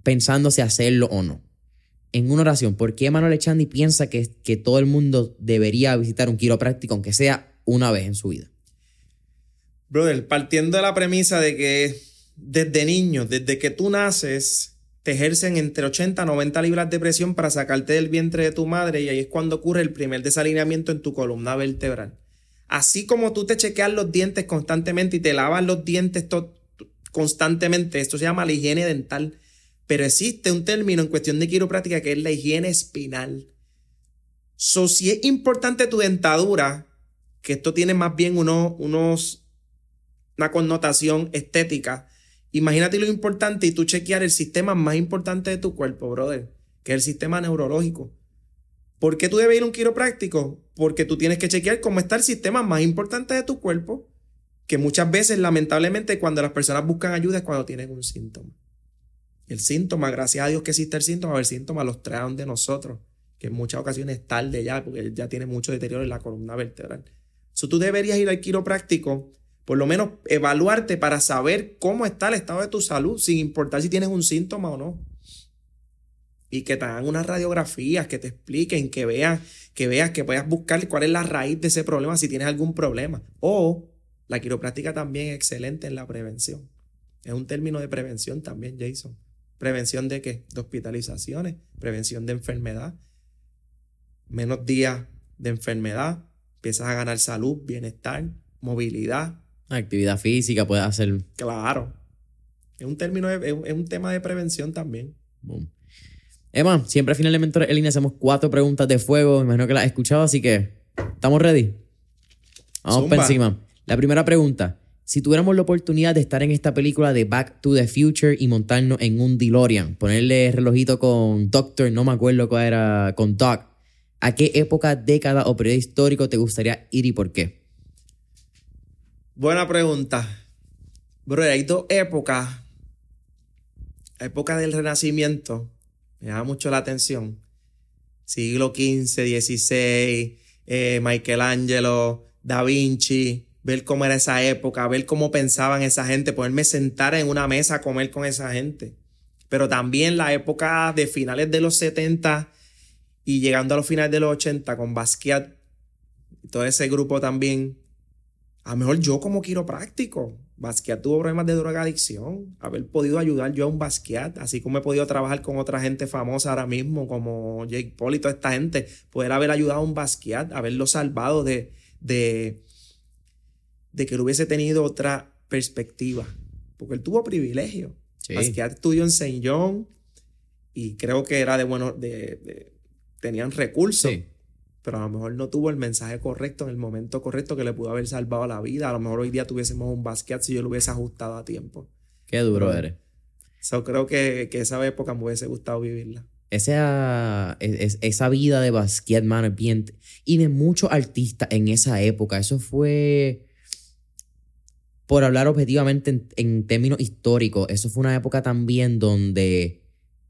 pensando si hacerlo o no. En una oración, ¿por qué Manuel Echandi piensa que, que todo el mundo debería visitar un quiropráctico, aunque sea una vez en su vida? Brother, partiendo de la premisa de que desde niño, desde que tú naces, te ejercen entre 80 a 90 libras de presión para sacarte del vientre de tu madre y ahí es cuando ocurre el primer desalineamiento en tu columna vertebral. Así como tú te chequeas los dientes constantemente y te lavas los dientes constantemente, esto se llama la higiene dental, pero existe un término en cuestión de quiropráctica que es la higiene espinal. So, si es importante tu dentadura, que esto tiene más bien unos, una connotación estética, Imagínate lo importante y tú chequear el sistema más importante de tu cuerpo, brother, que es el sistema neurológico. ¿Por qué tú debes ir a un quiropráctico? Porque tú tienes que chequear cómo está el sistema más importante de tu cuerpo, que muchas veces, lamentablemente, cuando las personas buscan ayuda es cuando tienen un síntoma. El síntoma, gracias a Dios que existe el síntoma, el síntoma los traen de nosotros, que en muchas ocasiones es tarde ya, porque ya tiene mucho deterioro en la columna vertebral. So, tú deberías ir al quiropráctico por lo menos evaluarte para saber cómo está el estado de tu salud, sin importar si tienes un síntoma o no. Y que te hagan unas radiografías, que te expliquen, que veas, que veas, que puedas buscar cuál es la raíz de ese problema, si tienes algún problema. O la quiropráctica también es excelente en la prevención. Es un término de prevención también, Jason. ¿Prevención de qué? De hospitalizaciones, prevención de enfermedad, menos días de enfermedad, empiezas a ganar salud, bienestar, movilidad, Actividad física, puede hacer. Claro. Es un término, es, un tema de prevención también. Emma, siempre al final de en línea hacemos cuatro preguntas de fuego. Me imagino que las has escuchado, así que estamos ready. Vamos para encima. La primera pregunta. Si tuviéramos la oportunidad de estar en esta película de Back to the Future y montarnos en un DeLorean, ponerle relojito con Doctor, no me acuerdo cuál era, con Doc, ¿a qué época, década o periodo histórico te gustaría ir y por qué? Buena pregunta. Bro, hay dos épocas. Época del Renacimiento me llama mucho la atención. Siglo XV, XVI, eh, Michelangelo, Da Vinci, ver cómo era esa época, ver cómo pensaban esa gente, poderme sentar en una mesa a comer con esa gente. Pero también la época de finales de los 70 y llegando a los finales de los 80 con Basquiat, todo ese grupo también a lo mejor yo como quiropráctico, Basquiat tuvo problemas de drogadicción, haber podido ayudar yo a un Basquiat, así como he podido trabajar con otra gente famosa ahora mismo, como Jake Paul y toda esta gente, poder haber ayudado a un Basquiat, haberlo salvado de, de, de que él hubiese tenido otra perspectiva, porque él tuvo privilegio. Basquiat estudió en St. John y creo que era de bueno, de, tenían recursos pero a lo mejor no tuvo el mensaje correcto en el momento correcto que le pudo haber salvado la vida. A lo mejor hoy día tuviésemos un Basquiat si yo lo hubiese ajustado a tiempo. Qué duro eres. Yo creo que, que, esa época me hubiese gustado vivirla. Esa, esa vida de Basquiat, mano, bien... Y de muchos artistas en esa época. Eso fue... por hablar objetivamente en, en términos históricos, eso fue una época también donde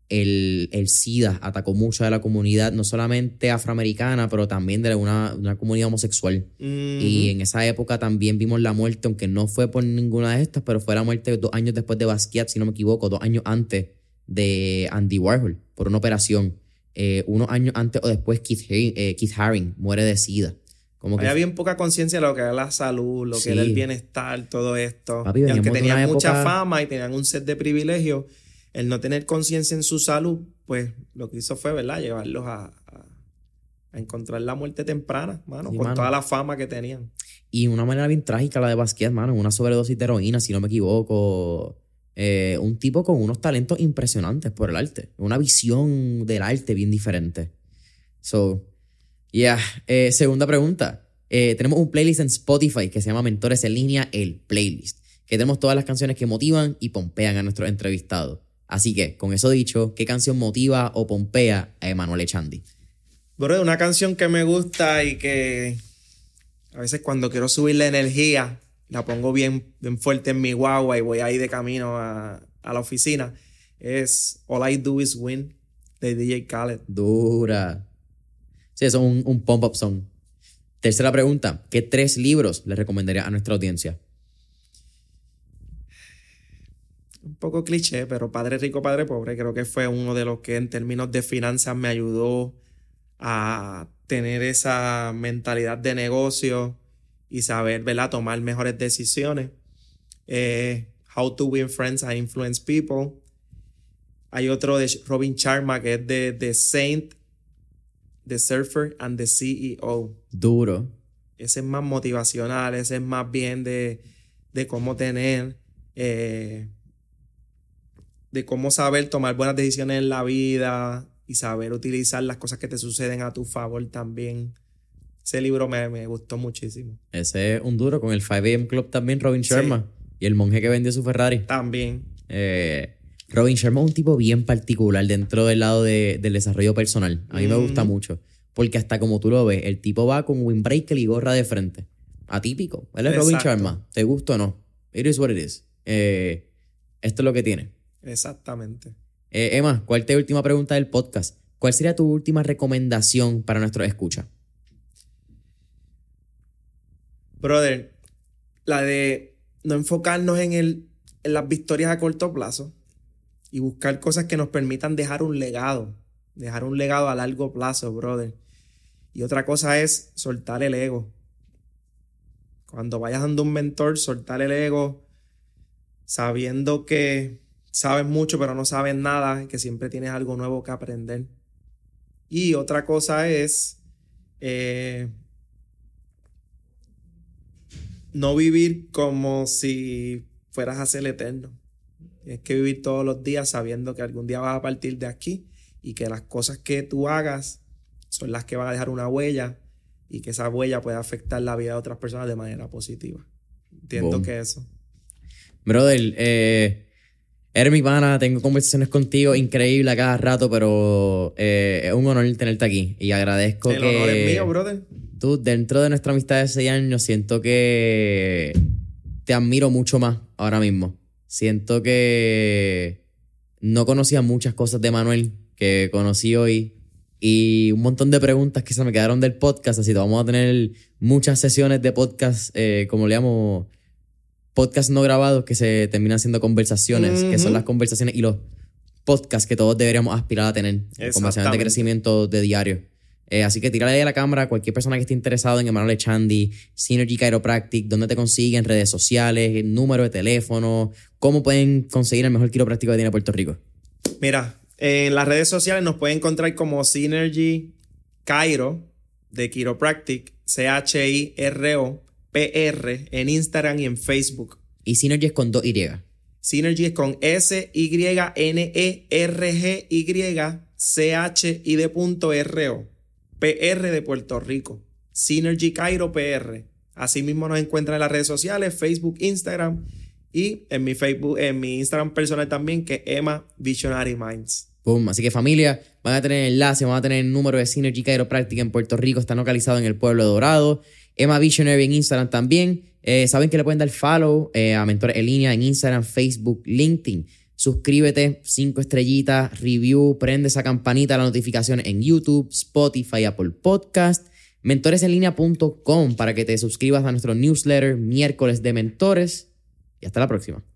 el, el, SIDA atacó mucho a la comunidad, no solamente afroamericana, pero también de una, una comunidad homosexual. Y en esa época también vimos la muerte, aunque no fue por ninguna de estas, pero fue la muerte dos años después de Basquiat, si no me equivoco, dos años antes de Andy Warhol, por una operación. Eh, unos años antes o después Keith, eh, Keith Haring muere de SIDA. Como que... Había bien poca conciencia de lo que era la salud, lo que era el bienestar, todo esto. y aunque tenían mucha fama y tenían un set de privilegios, el no tener conciencia en su salud, pues lo que hizo fue, ¿verdad? Llevarlos a, encontrar la muerte temprana, mano, con toda la fama que tenían. Y una manera bien trágica la de Basquiat, mano, una sobredosis de heroína, si no me equivoco. Eh, un tipo con unos talentos impresionantes por el arte, una visión del arte bien diferente. So, yeah. Eh, segunda pregunta. Eh, tenemos un playlist en Spotify que se llama Mentores en línea, el playlist, que tenemos todas las canciones que motivan y pompean a nuestros entrevistados. Así que, con eso dicho, ¿qué canción motiva o pompea a Emanuel Echandi? Bro, una canción que me gusta y que a veces cuando quiero subir la energía, la pongo bien, bien fuerte en mi guagua y voy ahí de camino a, la oficina, es All I Do Is Win de DJ Khaled. Dura. Sí, eso es un, un pump-up song. Tercera pregunta, ¿qué tres libros le recomendaría a nuestra audiencia? Un poco cliché, pero Padre Rico, Padre Pobre, creo que fue uno de los que en términos de finanzas me ayudó a tener esa mentalidad de negocio y saber, ¿verdad?, tomar mejores decisiones. Eh, How to Win Friends and Influence People. Hay otro de Robin Sharma que es de The Saint, The Surfer and the CEO. Duro. Ese es más motivacional, ese es más bien de, de cómo tener eh, de cómo saber tomar buenas decisiones en la vida y saber utilizar las cosas que te suceden a tu favor también. Ese libro me, gustó muchísimo. Ese es un duro con el 5am Club también, Robin Sharma. Y el monje que vendió su Ferrari. También. Eh, Robin Sharma es un tipo bien particular dentro del lado del desarrollo personal. A mí me gusta mucho. Porque hasta como tú lo ves, el tipo va con windbreaker y gorra de frente. Atípico. Él es Robin Sharma. ¿Te gusta o no? It is what it is. Eh, esto es lo que tiene. Exactamente. Eh, Emma, ¿cuál es tu última pregunta del podcast? ¿Cuál sería tu última recomendación para nuestros escucha? Brother, la de no enfocarnos en, el, en las victorias a corto plazo y buscar cosas que nos permitan dejar un legado, dejar un legado a largo plazo, brother. Y otra cosa es soltar el ego. Cuando vayas dando un mentor, soltar el ego, sabiendo que sabes mucho pero no sabes nada, que siempre tienes algo nuevo que aprender. Y otra cosa es eh, no vivir como si fueras a ser eterno. Es que vivir todos los días sabiendo que algún día vas a partir de aquí y que las cosas que tú hagas son las que van a dejar una huella y que esa huella puede afectar la vida de otras personas de manera positiva. Entiendo que eso. Brother, eh, Eres mi pana, tengo conversaciones contigo increíble a cada rato, pero eh, es un honor tenerte aquí y agradezco El honor es mío, brother. Tú, dentro de nuestra amistad de seis años, siento que te admiro mucho más ahora mismo. Siento que no conocía muchas cosas de Manuel que conocí hoy y un montón de preguntas que se me quedaron del podcast, así que vamos a tener muchas sesiones de podcast, eh, como le llamo podcasts no grabados que se terminan siendo conversaciones, que son las conversaciones y los podcasts que todos deberíamos aspirar a tener, conversaciones de crecimiento de diario. Eh, así que tírale a la cámara a cualquier persona que esté interesado en Emanuel Chandy, Synergy Chiropractic, dónde te consiguen, redes sociales, número de teléfono, cómo pueden conseguir el mejor quiropráctico que tiene Puerto Rico. Mira, en las redes sociales nos pueden encontrar como Synergy Cairo de Chiropractic, C-H-I-R-O PR en Instagram y en Facebook. Y Synergy es con dos Y. Synergy es con S-Y-N-E-R-G-Y-C-H y de punto R-O. PR de Puerto Rico. Synergy Cairo PR. Asimismo nos encuentran en las redes sociales, Facebook, Instagram y en mi Facebook, en mi Instagram personal también, que es Emma Visionary Minds. Boom. Así que familia, van a tener enlace, van a tener el número de Synergy Chiropractic en Puerto Rico, está localizado en el pueblo de Dorado. Emma Visionary en Instagram también. Eh, saben que le pueden dar follow eh, a Mentores en línea en Instagram, Facebook, LinkedIn. Suscríbete, cinco estrellitas, review, prende esa campanita, la notificación en YouTube, Spotify, Apple Podcast, mentoresenlinea.com para que te suscribas a nuestro newsletter miércoles de mentores. Y hasta la próxima.